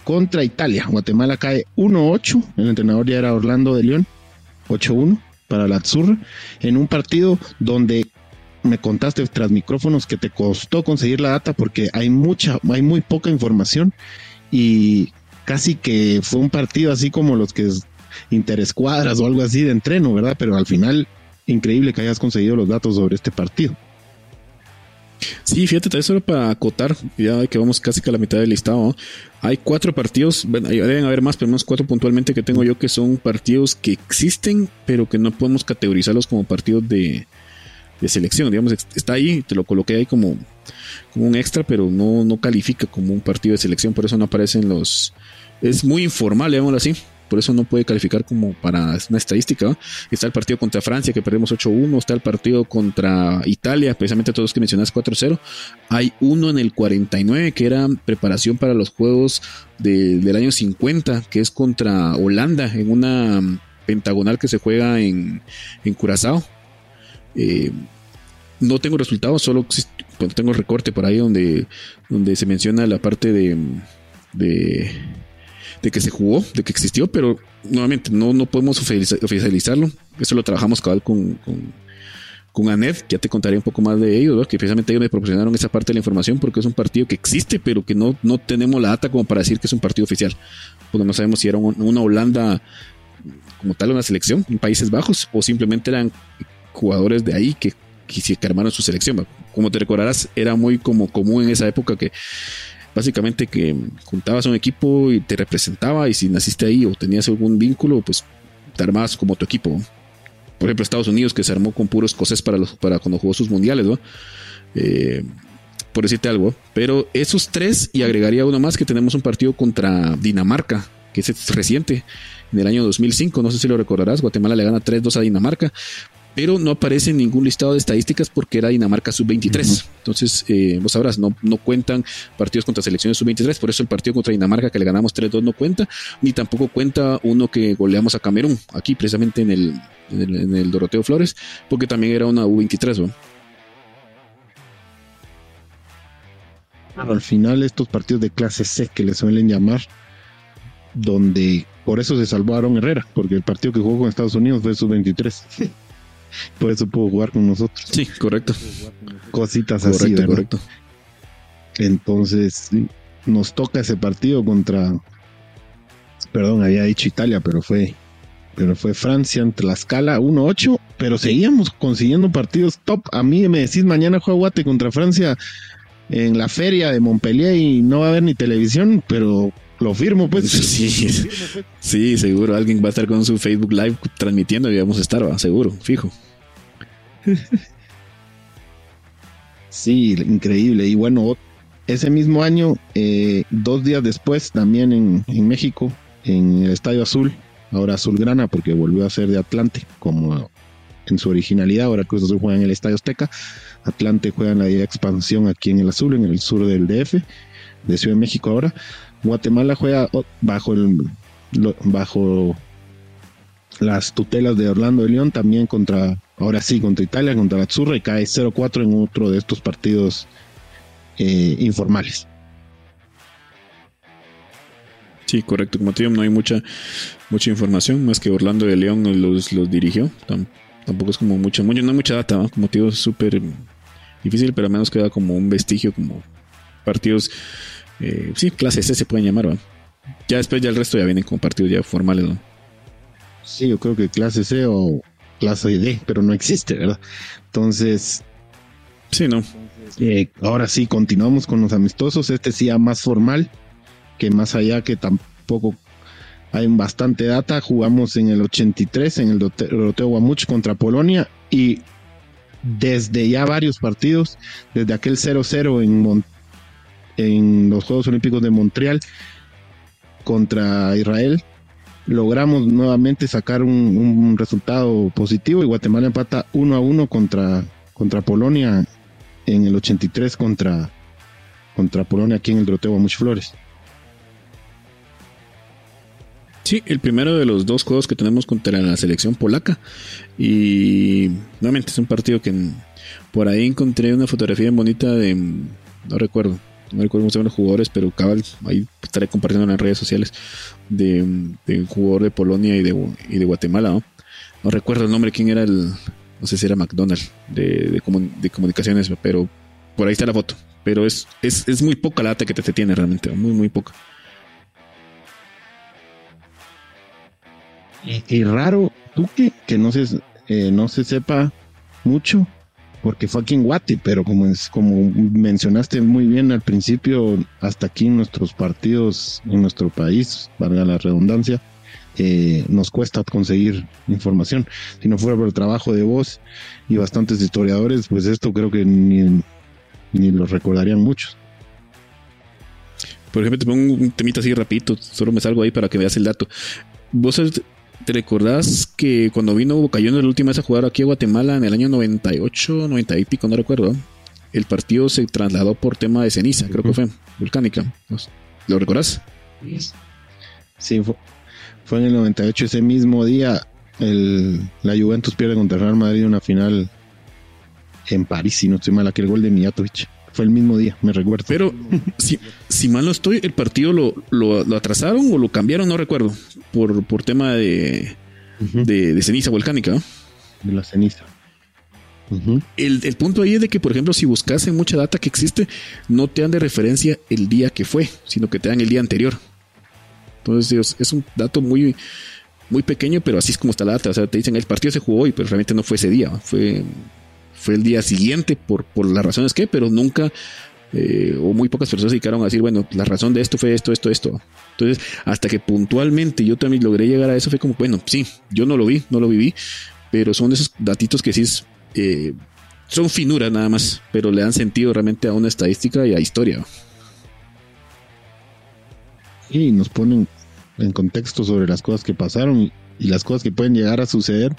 contra Italia. Guatemala cae 1-8. El entrenador ya era Orlando de León. 8-1 para la Azurra. En un partido donde me contaste tras micrófonos que te costó conseguir la data porque hay mucha, hay muy poca información y casi que fue un partido así como los que interescuadras o algo así de entreno, ¿verdad? Pero al final, increíble que hayas conseguido los datos sobre este partido. Sí, fíjate, tal solo para acotar, ya que vamos casi que a la mitad del listado. Hay cuatro partidos, deben haber más, pero unos cuatro puntualmente que tengo yo que son partidos que existen, pero que no podemos categorizarlos como partidos de, de selección. Digamos, está ahí, te lo coloqué ahí como, como un extra, pero no, no califica como un partido de selección, por eso no aparecen los... Es muy informal, digámoslo así. Por eso no puede calificar como para una estadística. Está el partido contra Francia, que perdemos 8-1. Está el partido contra Italia, precisamente todos los que mencionas 4-0. Hay uno en el 49, que era preparación para los juegos del año 50, que es contra Holanda, en una pentagonal que se juega en, en Curazao. Eh, no tengo resultados, solo tengo recorte por ahí donde, donde se menciona la parte de, de, que se jugó, de que existió, pero nuevamente no, no podemos oficializarlo. Eso lo trabajamos cabal con, con, con ANED, ya te contaré un poco más de ellos, que precisamente ellos me proporcionaron esa parte de la información porque es un partido que existe, pero que no, no tenemos la data como para decir que es un partido oficial, porque no sabemos si era una Holanda como tal una selección en Países Bajos o simplemente eran jugadores de ahí que que armaron su selección. Como te recordarás, era muy como común en esa época que básicamente que juntabas un equipo y te representaba y si naciste ahí o tenías algún vínculo, pues te armabas como tu equipo. Por ejemplo, Estados Unidos que se armó con puros escocés para, los, para cuando jugó sus mundiales, ¿no? Eh, por decirte algo. Pero esos tres, y agregaría uno más, que tenemos un partido contra Dinamarca, que es reciente, en el año 2005, no sé si lo recordarás, Guatemala le gana 3-2 a Dinamarca, pero no aparece en ningún listado de estadísticas porque era Dinamarca sub-23. Entonces, eh, vos sabrás, no, no cuentan partidos contra selecciones sub-23, por eso el partido contra Dinamarca que le ganamos 3-2 no cuenta, ni tampoco cuenta uno que goleamos a Camerún, aquí precisamente en el, en el, Doroteo Flores, porque también era una U-23. al final estos partidos de clase C que le suelen llamar, donde por eso se salvaron Herrera, porque el partido que jugó con Estados Unidos fue sub-23. [LAUGHS] Por eso pudo jugar con nosotros. Sí, correcto. Cositas así, ¿verdad? Correcto. Entonces, nos toca ese partido contra. Perdón, había dicho Italia, pero fue. Pero fue Francia en Tlaxcala 1-8. Pero seguíamos consiguiendo partidos top. A mí me decís mañana juega Guate contra Francia en la feria de Montpellier y no va a haber ni televisión, pero lo firmo, pues. [LAUGHS] Sí, sí, seguro. Alguien va a estar con su Facebook Live transmitiendo y vamos a estar, ¿va? seguro, fijo. Sí, increíble. Y bueno, ese mismo año, eh, dos días después, también en, México, en el Estadio Azul, ahora Azulgrana, porque volvió a ser de Atlante, como en su originalidad. Ahora Cruz Azul juega en el Estadio Azteca. Atlante juega en la expansión aquí en el Azul, en el sur del DF, de Ciudad de México ahora. Guatemala juega bajo bajo las tutelas de Orlando de León, también contra, ahora sí, contra Italia, contra la Azzurra y cae 0-4 en otro de estos partidos eh, informales. Sí, correcto. Como te digo, no hay mucha, mucha información, más que Orlando de León los, los dirigió. tampoco es como mucha, mucha, no hay mucha data, como te digo, es súper difícil, pero al menos queda como un vestigio, como partidos, eh, sí, clase C se pueden llamar, Ya después ya el resto ya vienen como partidos ya formales, ¿no? Sí, yo creo que clase C o clase D, pero no existe, ¿verdad? Entonces. Sí, no. Eh, ahora sí, continuamos con los amistosos. Este sí, ya más formal. que más allá que tampoco hay bastante data, jugamos en el 83 en el Doroteo Guamuch contra Polonia y desde ya varios partidos, desde aquel 0-0 en, en los Juegos Olímpicos de Montreal contra Israel, logramos nuevamente sacar un, resultado positivo y Guatemala empata 1 a 1 contra, contra Polonia en el 83 contra, contra Polonia aquí en el Doroteo Guamuch Flores. Sí, el primero de los dos juegos que tenemos contra la selección polaca. Y nuevamente es un partido que por ahí encontré una fotografía bonita de. No recuerdo, no recuerdo llaman los jugadores, pero cabal, ahí estaré compartiendo en las redes sociales de, un jugador de Polonia y de, y de Guatemala. ¿no? no recuerdo el nombre, quién era el. No sé si era McDonald de, de, comunicaciones, pero por ahí está la foto. Pero es, es, es muy poca la data que te, te tiene realmente, muy, muy poca. Y, raro, tú que no se, eh, no se sepa mucho, porque fue aquí en Guate, pero como, es, como mencionaste muy bien al principio, hasta aquí en nuestros partidos, en nuestro país, valga la redundancia, eh, nos cuesta conseguir información. Si no fuera por el trabajo de vos y bastantes historiadores, pues esto creo que ni, ni lo recordarían muchos. Por ejemplo, te pongo un temita así rapidito, solo me salgo ahí para que veas el dato. Vos ¿Te recordás que cuando vino Bocayón la última vez a jugar aquí a Guatemala en el año 98, 90 y pico, no recuerdo? El partido se trasladó por tema de ceniza, creo que fue, volcánica. ¿Lo recordás? Sí, fue, en el 98 ese mismo día. El, la Juventus pierde contra Real Madrid una final en París, si no estoy mal, aquel gol de Mijatovic. Fue el mismo día, me recuerdo. Pero si, si mal no estoy, el partido lo, lo, atrasaron o lo cambiaron, no recuerdo, por, por tema de, de, ceniza volcánica. De la ceniza. el, punto ahí es de que, por ejemplo, si buscas en mucha data que existe, no te dan de referencia el día que fue, sino que te dan el día anterior. Entonces, es un dato muy, muy pequeño, pero así es como está la data. O sea, te dicen el partido se jugó hoy, pero realmente no fue ese día. Fue fue el día siguiente por, por las razones que, pero nunca eh, o muy pocas personas se dedicaron a decir, bueno, la razón de esto fue esto, esto, esto. Entonces, hasta que puntualmente yo también logré llegar a eso, fue como, bueno, sí, yo no lo vi, no lo viví, pero son esos datitos que sí es, eh, son finuras nada más, pero le dan sentido realmente a una estadística y a historia. Y nos ponen en contexto sobre las cosas que pasaron y las cosas que pueden llegar a suceder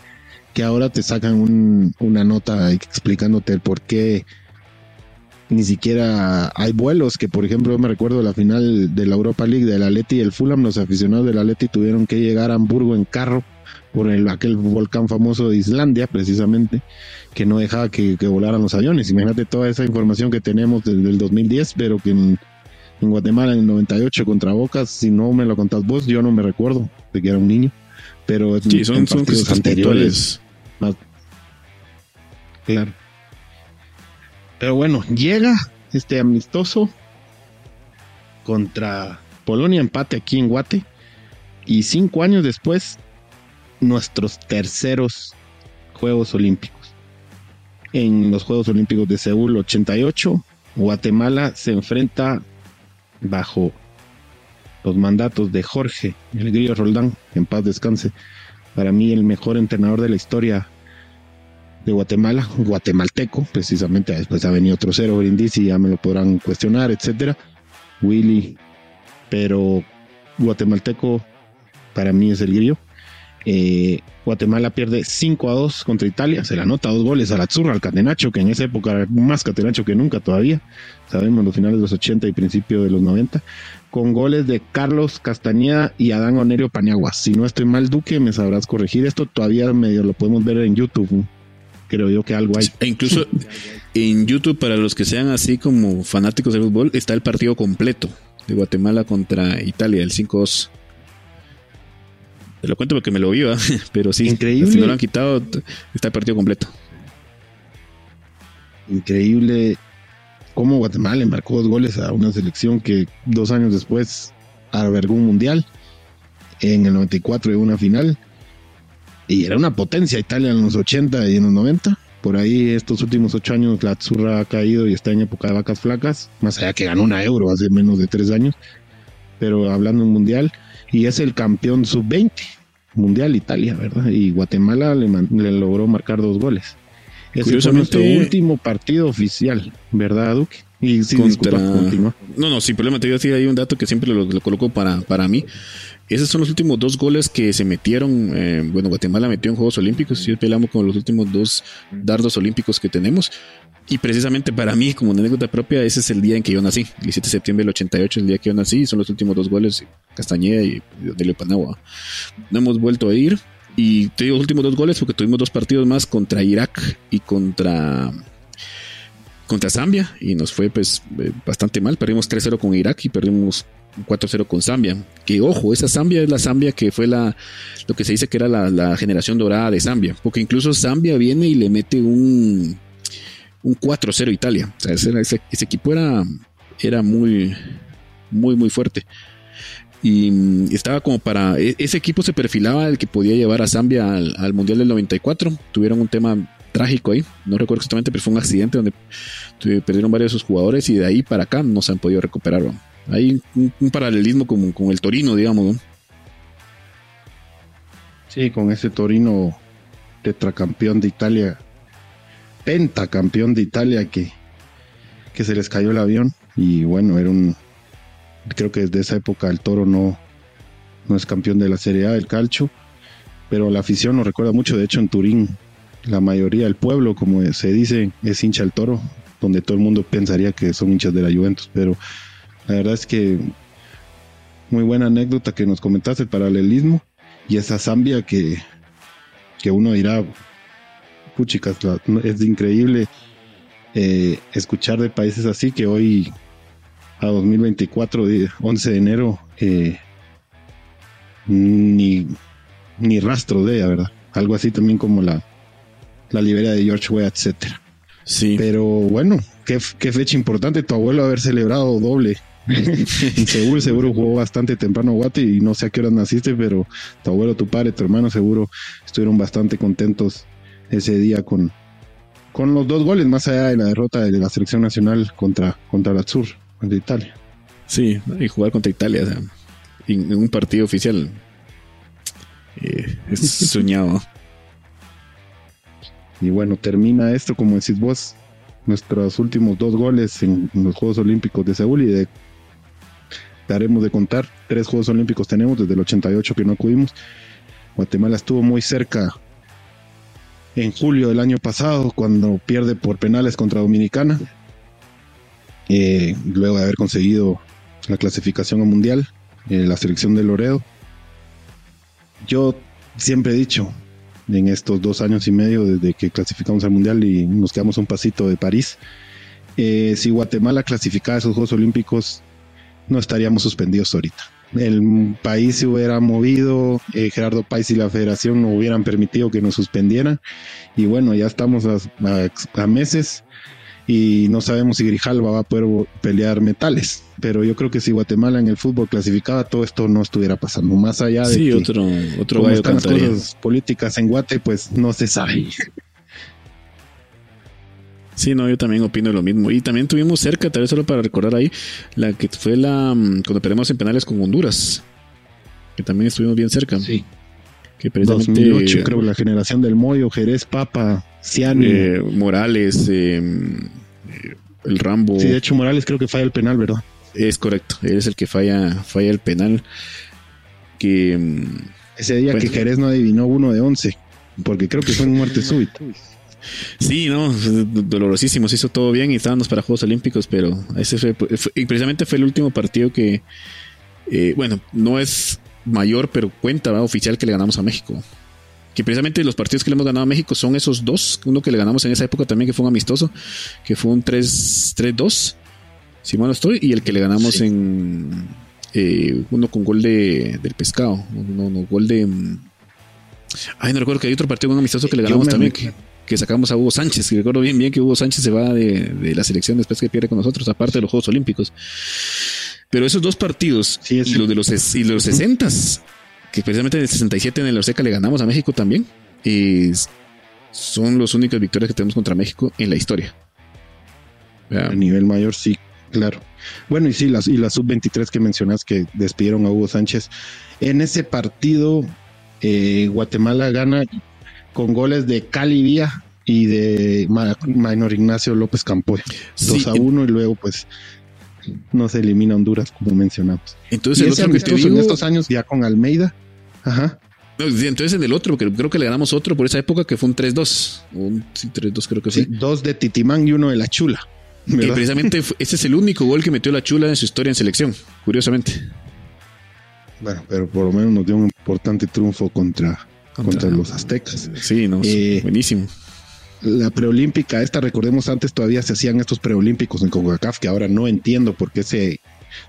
que ahora te sacan una nota explicándote el por qué ni siquiera hay vuelos, que por ejemplo yo me recuerdo la final de la Europa League del Atleti y el Fulham, los aficionados del Atleti tuvieron que llegar a Hamburgo en carro por el, aquel volcán famoso de Islandia, precisamente, que no dejaba que, volaran los aviones. Imagínate toda esa información que tenemos desde el 2010, pero que en, Guatemala en el 98 contra Bocas, si no me lo contás vos, yo no me recuerdo de que era un niño, pero sí, son, son anteriores Claro. Pero bueno, llega este amistoso contra Polonia, empate aquí en Guate. Y cinco años después, nuestros terceros Juegos Olímpicos. En los Juegos Olímpicos de Seúl 88, Guatemala se enfrenta bajo los mandatos de Jorge, el grillo Roldán, en paz descanse, para mí el mejor entrenador de la historia de Guatemala, guatemalteco, precisamente después ha venido otro cero Brindisi, ya me lo podrán cuestionar, etcétera. Willy, pero guatemalteco para mí es el grillo. Eh, Guatemala pierde 5 a 2 contra Italia, se le anota dos goles a la Zurra, al Catenacho, que en esa época era más Catenacho que nunca todavía, sabemos, los finales de los 80 y principios de los 90, con goles de Carlos Castañeda y Adán Onerio Paniagua. Si no estoy mal, Duque, me sabrás corregir esto, todavía medio lo podemos ver en YouTube, creo yo que algo hay. E incluso en YouTube, para los que sean así como fanáticos del fútbol, está el partido completo de Guatemala contra Italia, el 5-2. Te lo cuento porque me lo vi, [LAUGHS] pero sí, Increíble. si no lo han quitado, está el partido completo. Increíble cómo Guatemala embarcó dos goles a una selección que dos años después albergó un mundial. En el 94 de una final. Y era una potencia Italia en los 80 y en los 90. Por ahí estos últimos ocho años la Azzurra ha caído y está en época de vacas flacas. Más allá que ganó una euro hace menos de tres años pero hablando en mundial, y es el campeón sub-20 mundial Italia, ¿verdad? Y Guatemala le, logró marcar dos goles. Ese fue nuestro último partido oficial, ¿verdad, Duque? Y si contra... No, no, sin problema. Te digo así, hay un dato que siempre lo, coloco para, para mí. Esos son los últimos dos goles que se metieron. Eh, bueno, Guatemala metió en Juegos Olímpicos. y peleamos con los últimos dos dardos olímpicos que tenemos. Y precisamente para mí, como una anécdota propia, ese es el día en que yo nací. El 17 de septiembre del 88, el día que yo nací. Son los últimos dos goles, Castañeda y de Panagua. No hemos vuelto a ir. Y te digo los últimos dos goles porque tuvimos dos partidos más contra Irak y contra contra Zambia y nos fue pues eh, bastante mal. Perdimos 3-0 con Irak y perdimos 4-0 con Zambia. Que ojo, esa Zambia es la Zambia que fue la lo que se dice que era la generación dorada de Zambia. Porque incluso Zambia viene y le mete un un 4-0 Italia. O sea, ese, equipo era, era muy, muy, muy fuerte. Y mm, estaba como para. E, ese equipo se perfilaba el que podía llevar a Zambia al, Mundial del 94. Tuvieron un tema trágico ahí. No recuerdo exactamente, pero fue un accidente donde perdieron varios de sus jugadores y de ahí para acá no se han podido recuperar. Hay un, paralelismo con, con, el Torino, digamos. Sí, con ese Torino tetracampeón de Italia pentacampeón de Italia que, que se les cayó el avión. Y bueno, era un. Creo que desde esa época el toro no, no es campeón de la Serie A del calcio. Pero la afición nos recuerda mucho. De hecho, en Turín, la mayoría del pueblo, como se dice, es hincha del toro. Donde todo el mundo pensaría que son hinchas de la Juventus. Pero la verdad es que muy buena anécdota que nos comentaste, el paralelismo. Y esa Zambia que, que uno dirá, puchicas, es increíble eh, escuchar de países así que hoy, a 2024, 11 de enero, eh, ni, ni rastro de ella, ¿verdad? Algo así también como la, la Liberia de George Weah, etcétera. Sí. Pero bueno, qué, fecha importante tu abuelo haber celebrado doble. [LAUGHS] seguro, seguro jugó bastante temprano Guate y no sé a qué hora naciste, pero tu abuelo, tu padre, tu hermano seguro estuvieron bastante contentos ese día con, con los dos goles, más allá de la derrota de la selección nacional contra, contra la Sur, de Italia. Sí, y jugar contra Italia, en, un partido oficial eh, es [LAUGHS] soñado. Y bueno, termina esto, como decís vos, nuestros últimos dos goles en los Juegos Olímpicos de Seúl y de daremos de contar, tres Juegos Olímpicos tenemos desde el 88 que no acudimos. Guatemala estuvo muy cerca en julio del año pasado, cuando pierde por penales contra Dominicana, eh, luego de haber conseguido la clasificación al mundial, eh, la selección de Loredo. Yo siempre he dicho, en estos dos años y medio desde que clasificamos al mundial y nos quedamos un pasito de París, eh, si Guatemala clasificaba esos Juegos Olímpicos, no estaríamos suspendidos ahorita el país se hubiera movido, eh, Gerardo País y la federación no hubieran permitido que nos suspendieran. Y bueno, ya estamos a, meses y no sabemos si Grijalva va a poder pelear metales. Pero yo creo que si Guatemala en el fútbol clasificaba, todo esto no estuviera pasando. Más allá de sí, otro, otro gallo las cosas políticas en Guate, pues no se sabe. Sí, no, yo también opino lo mismo. Y también tuvimos cerca, tal vez solo para recordar ahí, la que fue la mm, cuando perdemos en penales con Honduras, que también estuvimos bien cerca. Sí. Que precisamente, 2008, creo, la generación del Moyo, Jerez, Papa, Ciani. Eh, Morales, eh, el Rambo. Sí, de hecho, Morales creo que falla el penal, ¿verdad? Es correcto, él es el que falla, falla el penal. Que. Mm, Ese día que Jerez no adivinó uno de once, porque creo que fue en muerte súbita. Sí, no, dolorosísimo, se hizo todo bien y estábamos para Juegos Olímpicos, pero ese fue, y precisamente fue el último partido que, eh, bueno, no es mayor, pero cuenta oficial que le ganamos a México. Que precisamente los partidos que le hemos ganado a México son esos dos, uno que le ganamos en esa época también que fue un amistoso, que fue un 3-2, si mal no estoy, y el que le ganamos en eh, uno con gol de, del pescado, no, no, gol de... Ay, no recuerdo que hay otro partido con un amistoso que le ganamos también. Que, que sacamos a Hugo Sánchez, y recuerdo bien bien que Hugo Sánchez se va de, la selección después que pierde con nosotros, aparte de los Juegos Olímpicos. Pero esos dos partidos y los de los, y los 60 que precisamente en el 67 en el Oseca le ganamos a México también, son las únicas victorias que tenemos contra México en la historia. A nivel mayor, sí. Claro. Bueno, y sí, las, y la sub-23 que mencionas que despidieron a Hugo Sánchez. En ese partido, eh, Guatemala gana con goles de Cali Vía y de Minor Ignacio López Campoy. 2 a 1 y luego pues no se elimina Honduras como mencionamos. Entonces, el otro que en estos años ya con Almeida. Ajá. entonces en el otro, porque creo que le ganamos otro por esa época que fue un 3-2. Un 3-2 creo que sí. Dos de Titimán y uno de La Chula. Y precisamente [LAUGHS] ese es el único gol que metió La Chula en su historia en selección, curiosamente. Bueno, pero por lo menos nos dio un importante triunfo contra, contra, los aztecas. Sí, no, eh, buenísimo. La preolímpica, esta recordemos antes todavía se hacían estos preolímpicos en CONCACAF, que ahora no entiendo por qué se,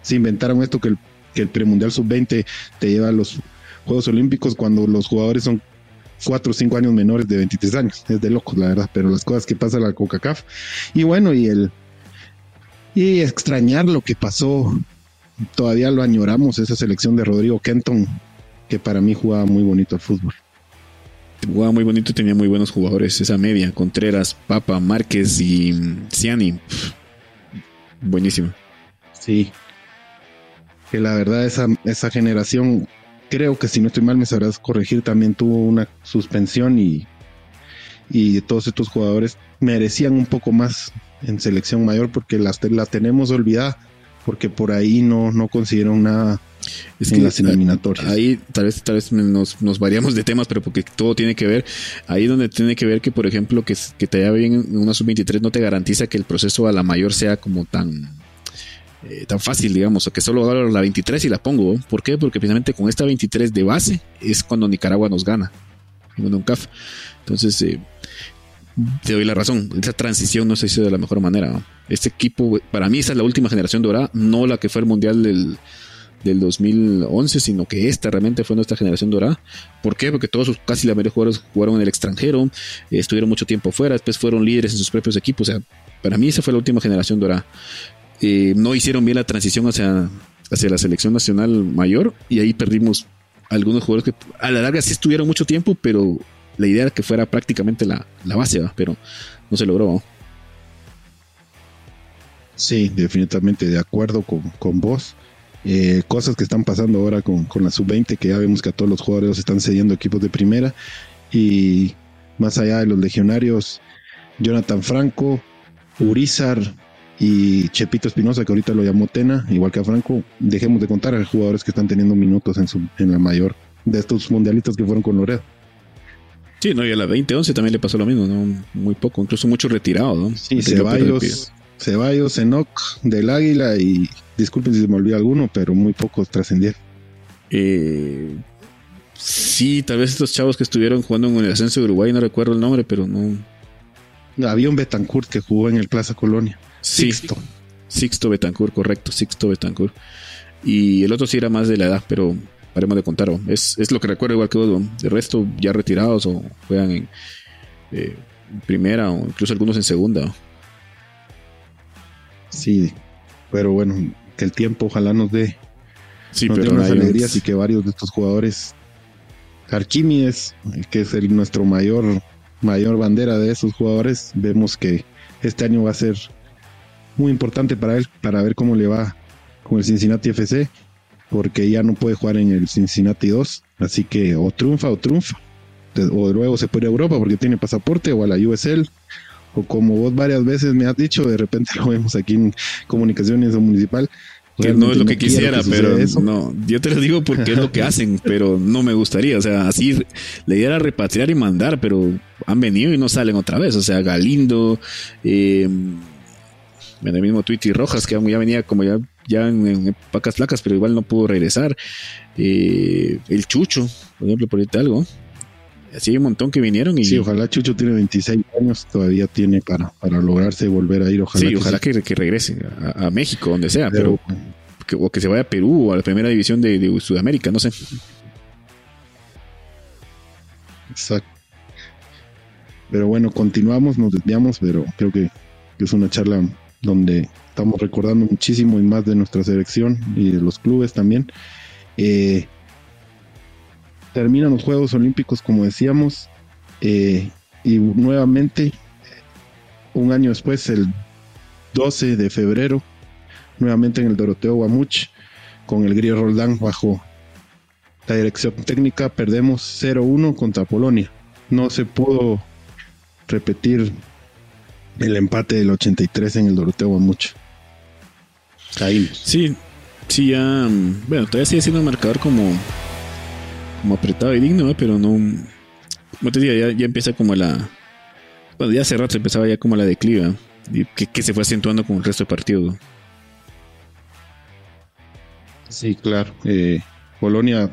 se inventaron esto que el, que el premundial sub-20 te lleva a los Juegos Olímpicos cuando los jugadores son cuatro o cinco años menores de 23 años. Es de locos, la verdad, pero las cosas que pasa la CONCACAF. Y bueno, y el y extrañar lo que pasó todavía lo añoramos, esa selección de Rodrigo Kenton, que para mí jugaba muy bonito al fútbol. Jugaba muy bonito, tenía muy buenos jugadores, esa media, Contreras, Papa, Márquez y Ciani. Buenísimo. Sí. Que la verdad esa, esa generación, creo que si no estoy mal me sabrás corregir, también tuvo una suspensión y, y todos estos jugadores merecían un poco más en selección mayor porque las, la tenemos olvidada porque por ahí no, no consiguieron nada en las eliminatorias. Ahí tal vez, tal vez nos, nos, variamos de temas, pero porque todo tiene que ver, ahí donde tiene que ver que, por ejemplo, que, que te vaya bien en una sub-23 no te garantiza que el proceso a la mayor sea como tan, eh, tan fácil, digamos, o que solo agarro la 23 y la pongo. ¿Por qué? Porque precisamente con esta 23 de base es cuando Nicaragua nos gana en un CAF. Entonces, eh, te doy la razón. Esa transición no se hizo de la mejor manera. Este equipo, para mí, esa es la última generación dorada, no la que fue el mundial del, del 2011, sino que esta realmente fue nuestra generación dorada. ¿Por qué? Porque todos, casi la mayoría de jugadores jugaron en el extranjero, eh, estuvieron mucho tiempo fuera, después fueron líderes en sus propios equipos. O sea, para mí esa fue la última generación dorada. Eh, no hicieron bien la transición hacia, hacia la selección nacional mayor y ahí perdimos algunos jugadores que a la larga sí estuvieron mucho tiempo, pero la idea era que fuera prácticamente la, base, pero no se logró. Sí, definitivamente de acuerdo con, vos. Eh, cosas que están pasando ahora con, la sub-20, que ya vemos que a todos los jugadores están cediendo equipos de primera. Y más allá de los legionarios, Jonathan Franco, Urizar y Chepito Espinosa, que ahorita lo llamó Tena, igual que a Franco, dejemos de contar a los jugadores que están teniendo minutos en, su, en la mayor de estos mundialistas que fueron con Loredo. Sí, no, y a la 2011 también le pasó lo mismo, ¿no? Muy poco, incluso mucho retirado, ¿no? Sí, Ceballos, Ceballos, Enoch, del Águila y disculpen si se me olvidó alguno, pero muy pocos trascendieron. Eh, sí, tal vez estos chavos que estuvieron jugando en el ascenso de Uruguay, no recuerdo el nombre, pero no. Había un Betancourt que jugó en el Plaza Colonia. Sixto. Sixto Betancourt, correcto, Sixto Betancourt. Y el otro sí era más de la edad, pero haremos de contar. Es, es, lo que recuerdo igual que vos. El resto ya retirados o juegan eh, en, primera o incluso algunos en segunda. Sí, pero bueno, que el tiempo ojalá nos dé, sí, nos dé unas alegrías y que varios de estos jugadores, Arquímedes, que es el, nuestro mayor, mayor bandera de esos jugadores, vemos que este año va a ser muy importante para él, para ver cómo le va con el Cincinnati FC porque ya no puede jugar en el Cincinnati 2, así que o triunfa o triunfa, o luego se puede a Europa porque tiene pasaporte o a la USL, o como vos varias veces me has dicho, de repente [LAUGHS] lo vemos aquí en comunicaciones o municipal. Que no es lo que quisiera, pero no, yo te lo digo porque es lo que hacen, [LAUGHS] pero no me gustaría, o sea, así la idea era repatriar y mandar, pero han venido y no salen otra vez, o sea, Galindo, eh, en el mismo Twitty Rojas, que ya venía como ya ya en, pacas flacas, pero igual no pudo regresar. Eh, el Chucho, por ejemplo, por ahorita algo. Hay un montón que vinieron y... Sí, ojalá Chucho tiene 26 años, todavía tiene para, para lograrse volver a ir. Ojalá sí, ojalá que, que regrese a, México, donde sea, pero, o que se vaya a Perú o a la primera división de, Sudamérica, no sé. Exacto. Pero bueno, continuamos, nos desviamos, pero creo que es una charla donde estamos recordando muchísimo y más de nuestra selección y de los clubes también. Eh, terminan los Juegos Olímpicos, como decíamos, eh, y nuevamente, un año después, el 12 de febrero, nuevamente en el Doroteo Guamuch, con el Gris Roldán bajo la dirección técnica, perdemos 0-1 contra Polonia. No se pudo repetir el empate del 83 en el Doroteo Guamuch. Caímos. Sí, sí, ya. Bueno, todavía sigue siendo un marcador como, como apretado y digno, pero no. Como te decía, ya, empieza como la. Bueno, ya hace rato empezaba ya como la decliva, que, que se fue acentuando con el resto del partido. Sí, claro. Eh, Polonia,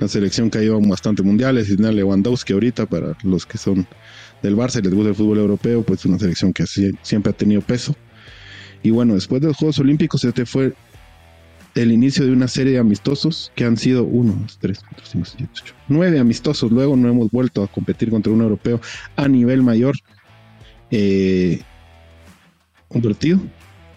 la selección que ha ido bastante mundiales, y Lewandowski ahorita, para los que son del Barça y les gusta el fútbol europeo, pues una selección que siempre ha tenido peso. Y bueno, después de los Juegos Olímpicos, este fue el inicio de una serie de amistosos que han sido uno, dos, tres, cuatro, cinco, seis, ocho, nueve amistosos. Luego no hemos vuelto a competir contra un europeo a nivel mayor. Eh, un partido.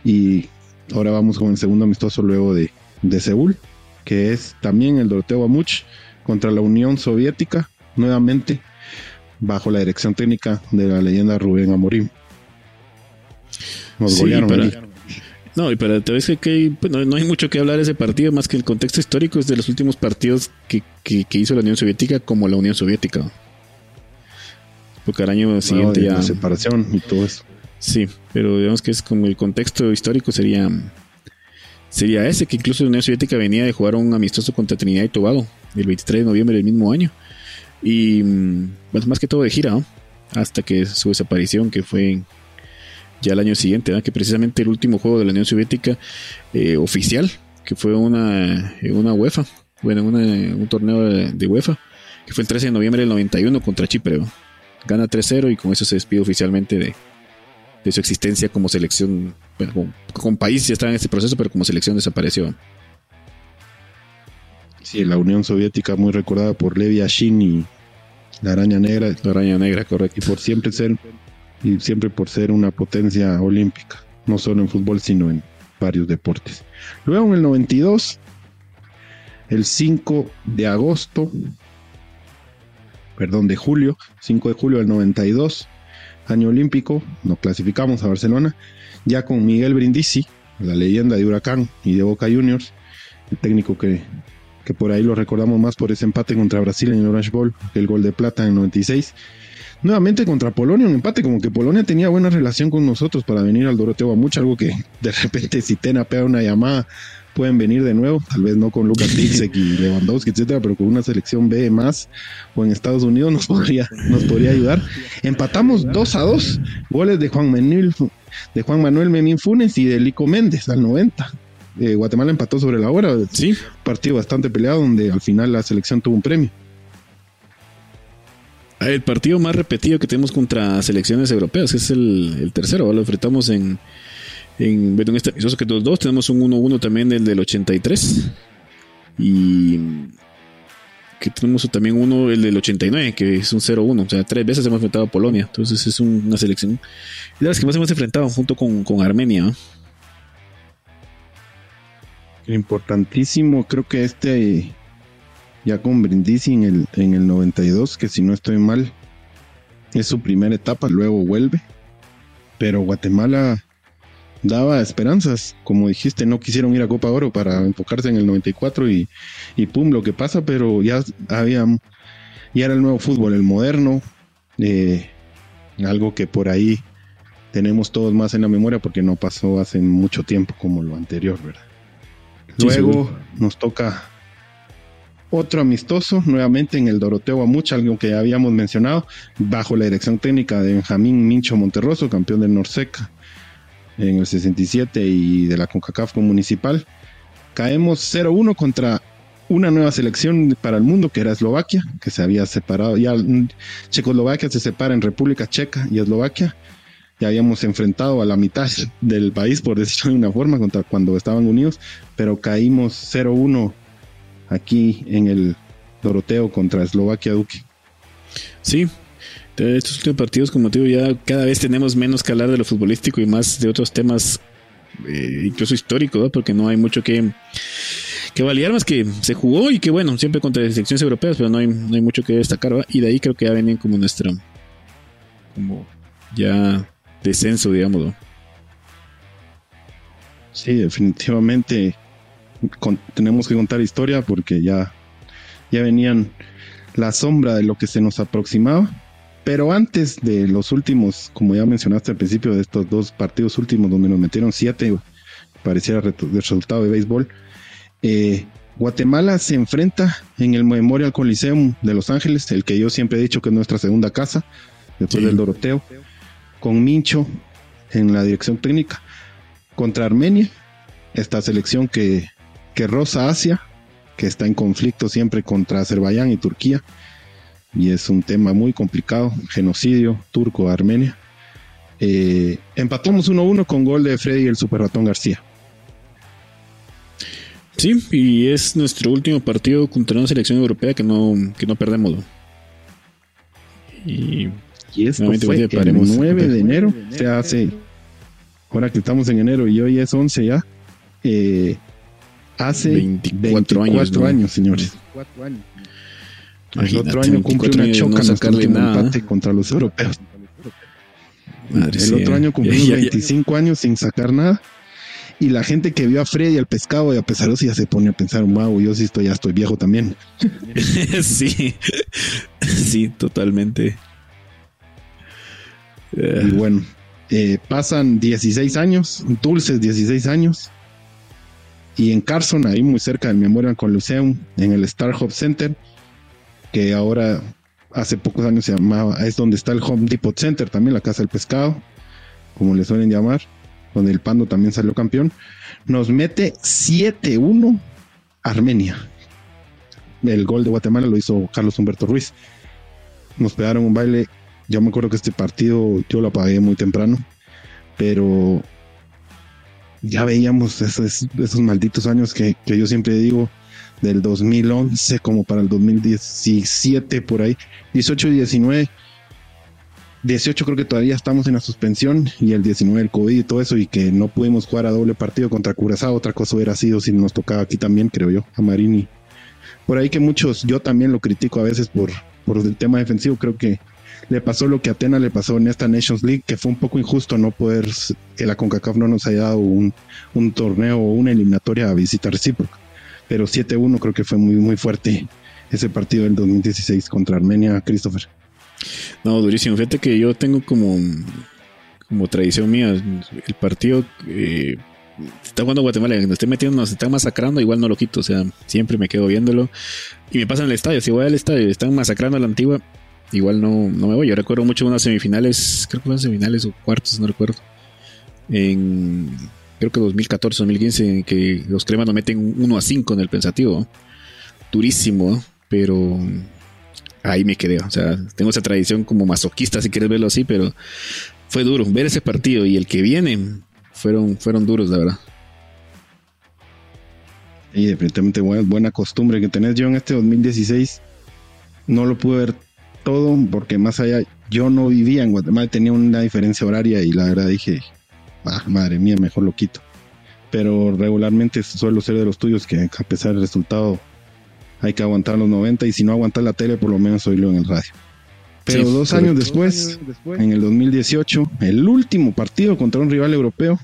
Y ahora vamos con el segundo amistoso luego de, de Seúl, que es también el Doroteo Amuch contra la Unión Soviética, nuevamente bajo la dirección técnica de la leyenda Rubén Amorim. Nos golearon. No, y para te ves que, pues, no, hay mucho que hablar de ese partido, más que el contexto histórico es de los últimos partidos que, hizo la Unión Soviética como la Unión Soviética. Porque al año siguiente ya. La separación y todo eso. Sí, pero digamos que es como el contexto histórico sería sería ese, que incluso la Unión Soviética venía de jugar un amistoso contra Trinidad y Tobago el 23 de noviembre del mismo año. Y mm, más que todo de gira, hasta que su desaparición, que fue ya el año siguiente, que precisamente el último juego de la Unión Soviética eh, oficial, que fue una, una UEFA, bueno, un torneo de, UEFA, que fue el 13 de noviembre del 91 contra Chipre. Gana 3-0 y con eso se despide oficialmente de, de su existencia como selección, bueno, como, país ya estaba en este proceso, pero como selección desapareció. Sí, la Unión Soviética muy recordada por Levi Yashin y la Araña Negra. La Araña Negra, correcto. Y por siempre ser, y siempre por ser una potencia olímpica, no solo en fútbol, sino en varios deportes. Luego en el 92, el 5 de agosto, perdón, de julio, 5 de julio del 92, año olímpico, nos clasificamos a Barcelona, ya con Miguel Brindisi, la leyenda de Huracán y de Boca Juniors, el técnico que, que por ahí lo recordamos más por ese empate contra Brasil en el Orange Bowl, el gol de plata en el 96. Nuevamente contra Polonia, un empate como que Polonia tenía buena relación con nosotros para venir al Doroteo mucho algo que de repente si Tena pega una llamada pueden venir de nuevo, tal vez no con Lucas Tixek y Lewandowski, etcétera, pero con una selección B más o en Estados Unidos nos podría, nos podría ayudar. Empatamos 2 a 2, goles de Juan Manuel, de Juan Manuel Memín Funes y de Lico Méndez al 90. Eh, Guatemala empató sobre la hora, sí, partido bastante peleado donde al final la selección tuvo un premio. El partido más repetido que tenemos contra selecciones europeas es el, tercero, lo enfrentamos en, en, en este que los dos tenemos un 1-1 también el del 83. Y que tenemos también uno, el del 89, que es un 0-1. O sea, tres veces hemos enfrentado a Polonia. Entonces es una selección de las que más hemos enfrentado junto con, con Armenia. Importantísimo, creo que este ya con Brindisi en el, en el 92, que si no estoy mal, es su primera etapa, luego vuelve. Pero Guatemala daba esperanzas. Como dijiste, no quisieron ir a Copa Oro para enfocarse en el 94 y, y pum, lo que pasa, pero ya había, ya era el nuevo fútbol, el moderno, eh, algo que por ahí tenemos todos más en la memoria porque no pasó hace mucho tiempo como lo anterior, ¿verdad? Luego nos toca otro amistoso, nuevamente en el Doroteo Amucha, algo que ya habíamos mencionado, bajo la dirección técnica de Benjamín Mincho Monterroso, campeón del Norseca en el 67 y de la CONCACAF municipal. Caemos 0-1 contra una nueva selección para el mundo que era Eslovaquia, que se había separado. Ya Checoslovaquia se separa en República Checa y Eslovaquia. Ya habíamos enfrentado a la mitad del país, por decirlo de una forma, contra cuando estaban unidos, pero caímos 0-1 aquí en el Doroteo contra Eslovaquia Duque. Sí, estos últimos partidos, como te digo, ya cada vez tenemos menos que hablar de lo futbolístico y más de otros temas, eh, incluso históricos, porque no hay mucho que, que validar más que se jugó y que bueno, siempre contra selecciones europeas, pero no hay, no hay mucho que destacar. Y de ahí creo que ya vienen como nuestro, como ya descenso, digamos. Sí, definitivamente tenemos que contar historia porque ya, ya venían la sombra de lo que se nos aproximaba. Pero antes de los últimos, como ya mencionaste al principio, de estos dos partidos últimos donde nos metieron siete, pareciera el resultado de béisbol, eh, Guatemala se enfrenta en el Memorial Coliseum de Los Ángeles, el que yo siempre he dicho que es nuestra segunda casa, después del Doroteo, con Mincho en la dirección técnica, contra Armenia, esta selección que, que roza Asia, que está en conflicto siempre contra Azerbaiyán y Turquía y es un tema muy complicado, genocidio turco-armenia. Eh, empatamos 1-1 con gol de Freddy el Super Ratón García. Sí, y es nuestro último partido contra una selección europea que no, que no perdemos. Y, y esto fue el 9 de enero, se hace, ahora que estamos en enero y hoy es 11 ya, eh, hace 24, años, señores. 24 años el otro año cumple una choca no en empate contra los europeos. el otro año cumplió [LAUGHS] 25 años sin sacar nada. Y la gente que vio a Freddy al pescado y a pesar de eso ya se pone a pensar, wow, yo sí estoy, ya estoy viejo también. [LAUGHS] sí, [LAUGHS] sí, totalmente. Y bueno, eh, pasan 16 años, dulces 16 años. Y en Carson, ahí muy cerca del Memorial Coliseum, en el Star Hub Center, que ahora hace pocos años se llamaba, es donde está el Home Depot Center, también la Casa del Pescado, como le suelen llamar, donde el Pando también salió campeón, nos mete 7-1 Armenia. El gol de Guatemala lo hizo Carlos Humberto Ruiz. Nos pegaron un baile. Yo me acuerdo que este partido yo lo apagué muy temprano, pero ya veíamos esos, malditos años que, que yo siempre digo, del 2011 como para el 2017 por ahí, 18 y 19. 18 creo que todavía estamos en la suspensión y el 19 el COVID y todo eso y que no pudimos jugar a doble partido contra Curazao. Otra cosa hubiera sido si nos tocaba aquí también, creo yo, a Marini. Por ahí que muchos, yo también lo critico a veces por, por el tema defensivo. Creo que le pasó lo que a Atena le pasó en esta Nations League, que fue un poco injusto no poder, que la CONCACAF no nos haya dado un, un torneo o una eliminatoria a visitar recíproca pero 7-1 creo que fue muy, muy fuerte ese partido del 2016 contra Armenia, Christopher. No, durísimo. Fíjate que yo tengo como, como tradición mía el partido. Eh, está jugando Guatemala, nos esté metiendo, nos están masacrando, igual no lo quito. O sea, siempre me quedo viéndolo. Y me pasa en el estadio. Si voy al estadio están masacrando a la antigua, igual no, no me voy. Yo recuerdo mucho unas semifinales, creo que fueron semifinales o cuartos, no recuerdo. En creo que 2014, 2015, en que los cremas nos meten 1 a 5 en el pensativo. Durísimo, pero ahí me quedé. O sea, tengo esa tradición como masoquista, si quieres verlo así, pero fue duro. Ver ese partido y el que viene fueron, fueron duros, la verdad. Y definitivamente buena, buena costumbre que tenés yo en este 2016. No lo pude ver todo porque más allá yo no vivía en Guatemala, tenía una diferencia horaria y la verdad dije, ah, madre mía, mejor lo quito. Pero regularmente suelo ser de los tuyos que a pesar del resultado hay que aguantar los 90 y si no aguantar la tele, por lo menos oírlo en el radio. Pero dos, años después, en el 2018, el último partido contra un rival europeo,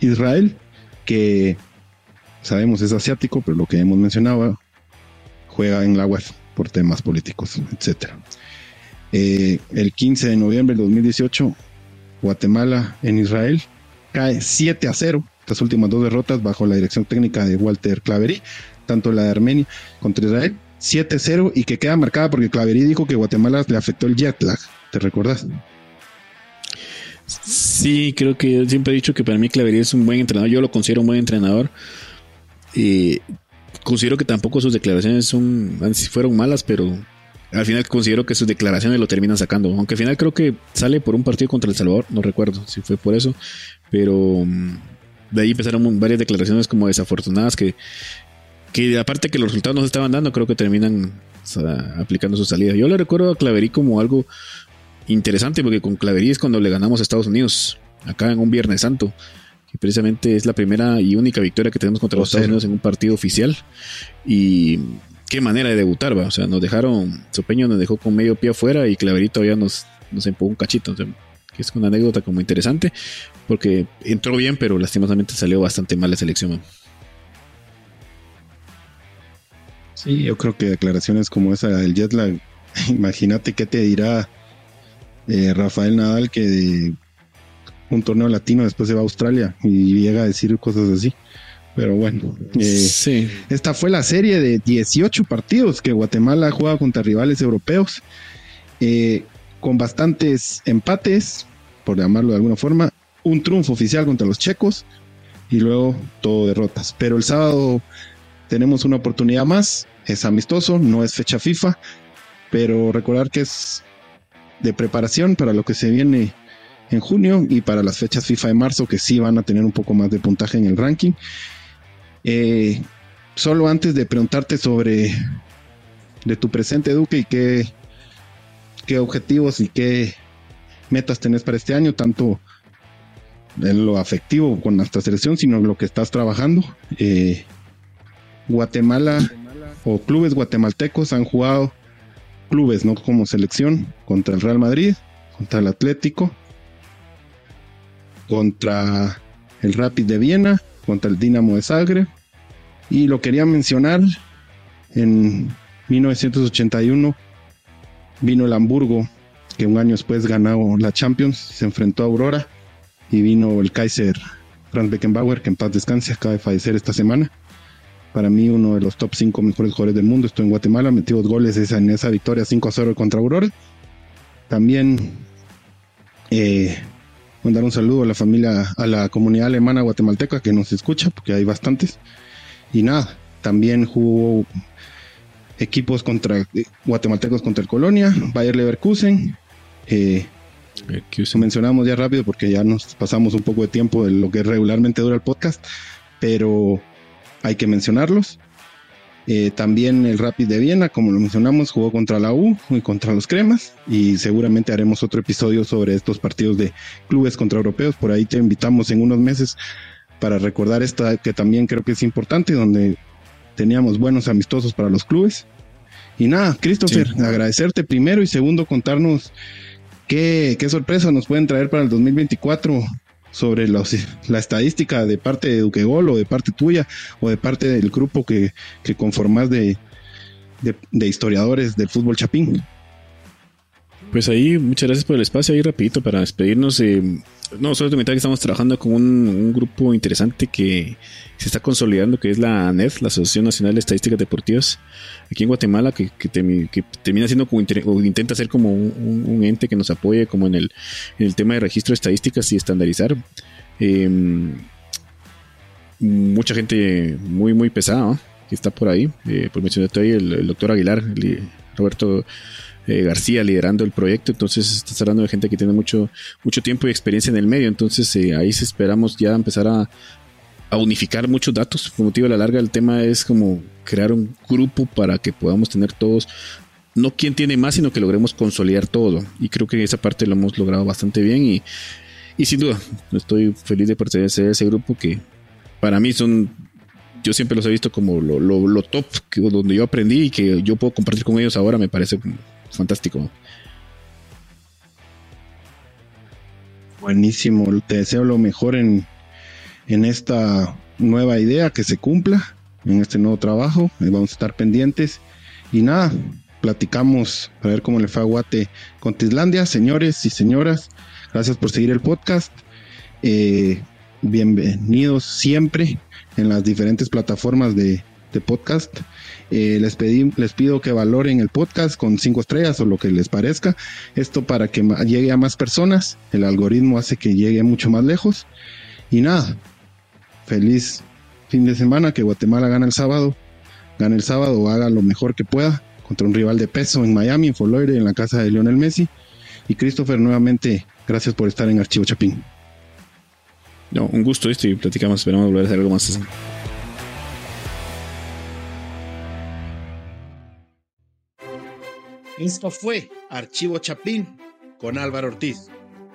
Israel, que sabemos es asiático, pero lo que hemos mencionado, juega en la web por temas políticos, etc. Eh, el 15 de noviembre del 2018, Guatemala en Israel, cae 7 a 0. Estas últimas dos derrotas bajo la dirección técnica de Walter Claverí, tanto la de Armenia contra Israel, 7-0 y que queda marcada porque Claverí dijo que Guatemala le afectó el jet lag. ¿Te recordás? Sí, creo que siempre he dicho que para mí Claverí es un buen entrenador. Yo lo considero un buen entrenador. Y considero que tampoco sus declaraciones son, fueron malas, pero al final considero que sus declaraciones lo terminan sacando. Aunque al final creo que sale por un partido contra El Salvador, no recuerdo si fue por eso, pero mm, de ahí empezaron varias declaraciones como desafortunadas que, que aparte que los resultados no se estaban dando, creo que terminan aplicando su salida. Yo le recuerdo a Claverí como algo interesante, porque con Claverí es cuando le ganamos a Estados Unidos, acá en un Viernes Santo, que precisamente es la primera y única victoria que tenemos contra los Estados Unidos en un partido oficial. Y qué manera de debutar, va. O sea, nos dejaron, Sopeño nos dejó con medio pie afuera y Claverí todavía nos, nos empujó un cachito. que es una anécdota como interesante, porque entró bien, pero lastimosamente salió bastante mal la selección. Sí, yo creo que declaraciones como esa del jet lag, [LAUGHS] imagínate qué te dirá eh, Rafael Nadal que de un torneo latino después se va a Australia y llega a decir cosas así. Pero bueno, eh, esta fue la serie de 18 partidos que Guatemala ha jugado contra rivales europeos, eh, con bastantes empates, por llamarlo de alguna forma, un triunfo oficial contra los checos y luego todo derrotas. Pero el sábado tenemos una oportunidad más, es amistoso, no es fecha FIFA, pero recordar que es de preparación para lo que se viene en junio y para las fechas FIFA de marzo que sí van a tener un poco más de puntaje en el ranking. Eh, solo antes de preguntarte sobre de tu presente, Duque, y qué, qué objetivos y qué metas tenés para este año, tanto en lo afectivo con nuestra selección, sino en lo que estás trabajando. Eh, Guatemala o clubes guatemaltecos han jugado clubes, no como selección, contra el Real Madrid, contra el Atlético, contra el Rapid de Viena, contra el Dinamo de Zagreb. Y lo quería mencionar, en 1981 vino el Hamburgo, que un año después ganó la Champions, se enfrentó a Aurora y vino el Kaiser Franz Beckenbauer, que en paz descanse, acaba de fallecer esta semana. Para mí, uno de los top 5 mejores jugadores del mundo. Estoy en Guatemala, metí dos goles en esa victoria 5 a 0 contra Aurora. También eh, mandar un saludo a la familia, a la comunidad alemana guatemalteca que nos escucha, porque hay bastantes. Y nada, también jugó equipos contra eh, guatemaltecos contra el Colonia, Bayer Leverkusen. Eh, mencionamos ya rápido porque ya nos pasamos un poco de tiempo de lo que regularmente dura el podcast, pero hay que mencionarlos. Eh, también el Rapid de Viena, como lo mencionamos, jugó contra la U y contra los Cremas. Y seguramente haremos otro episodio sobre estos partidos de clubes contra europeos. Por ahí te invitamos en unos meses para recordar esta que también creo que es importante, donde teníamos buenos amistosos para los clubes. Y nada, Christopher, agradecerte primero y segundo contarnos qué, qué sorpresas nos pueden traer para el 2024 sobre la estadística de parte de Duquegol o de parte tuya o de parte del grupo que, que conformas de, de, historiadores del fútbol chapín. Pues ahí, muchas gracias por el espacio. Ahí rapidito para despedirnos. Eh, no, solo comentar que estamos trabajando con un, grupo interesante que se está consolidando, que es la ANED, la Asociación Nacional de Estadísticas Deportivas, aquí en Guatemala, que, termina siendo como, o intenta ser como un, ente que nos apoye como en el, el tema de registro de estadísticas y estandarizar. Em, mucha gente muy, muy pesada que está por ahí. Eh, por mencionarte ahí el, el doctor Aguilar, Roberto eh, García liderando el proyecto, entonces estás hablando de gente que tiene mucho, mucho tiempo y experiencia en el medio, entonces eh, ahí esperamos ya empezar a, unificar muchos datos. Por motivo de la larga, el tema es como crear un grupo para que podamos tener todos, no quien tiene más, sino que logremos consolidar todo. Y creo que esa parte lo hemos logrado bastante bien y, y sin duda, estoy feliz de pertenecer a ese grupo que para mí son yo siempre los he visto como lo, lo, lo, top, donde yo aprendí y que yo puedo compartir con ellos ahora, me parece fantástico. Buenísimo, te deseo lo mejor en, en esta nueva idea que se cumpla, en este nuevo trabajo, vamos a estar pendientes. Y nada, platicamos a ver cómo le fue a Guate con Tislandia, señores y señoras, gracias por seguir el podcast, eh, bienvenidos siempre en las diferentes plataformas de, de podcast eh, les, pedí, les pido que valoren el podcast con cinco estrellas o lo que les parezca. Esto para que llegue a más personas. El algoritmo hace que llegue mucho más lejos. Y nada, feliz fin de semana. Que Guatemala gane el sábado. Gane el sábado, haga lo mejor que pueda contra un rival de peso en Miami, en Fort en la casa de Lionel Messi. Y Christopher, nuevamente, gracias por estar en Archivo Chapín. No, un gusto esto y platicamos, esperamos volver a hacer algo más. Esto fue Archivo Chapín con Álvaro Ortiz.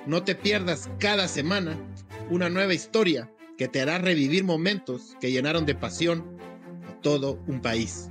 No te pierdas cada semana una nueva historia que te hará revivir momentos que llenaron de pasión a todo un país.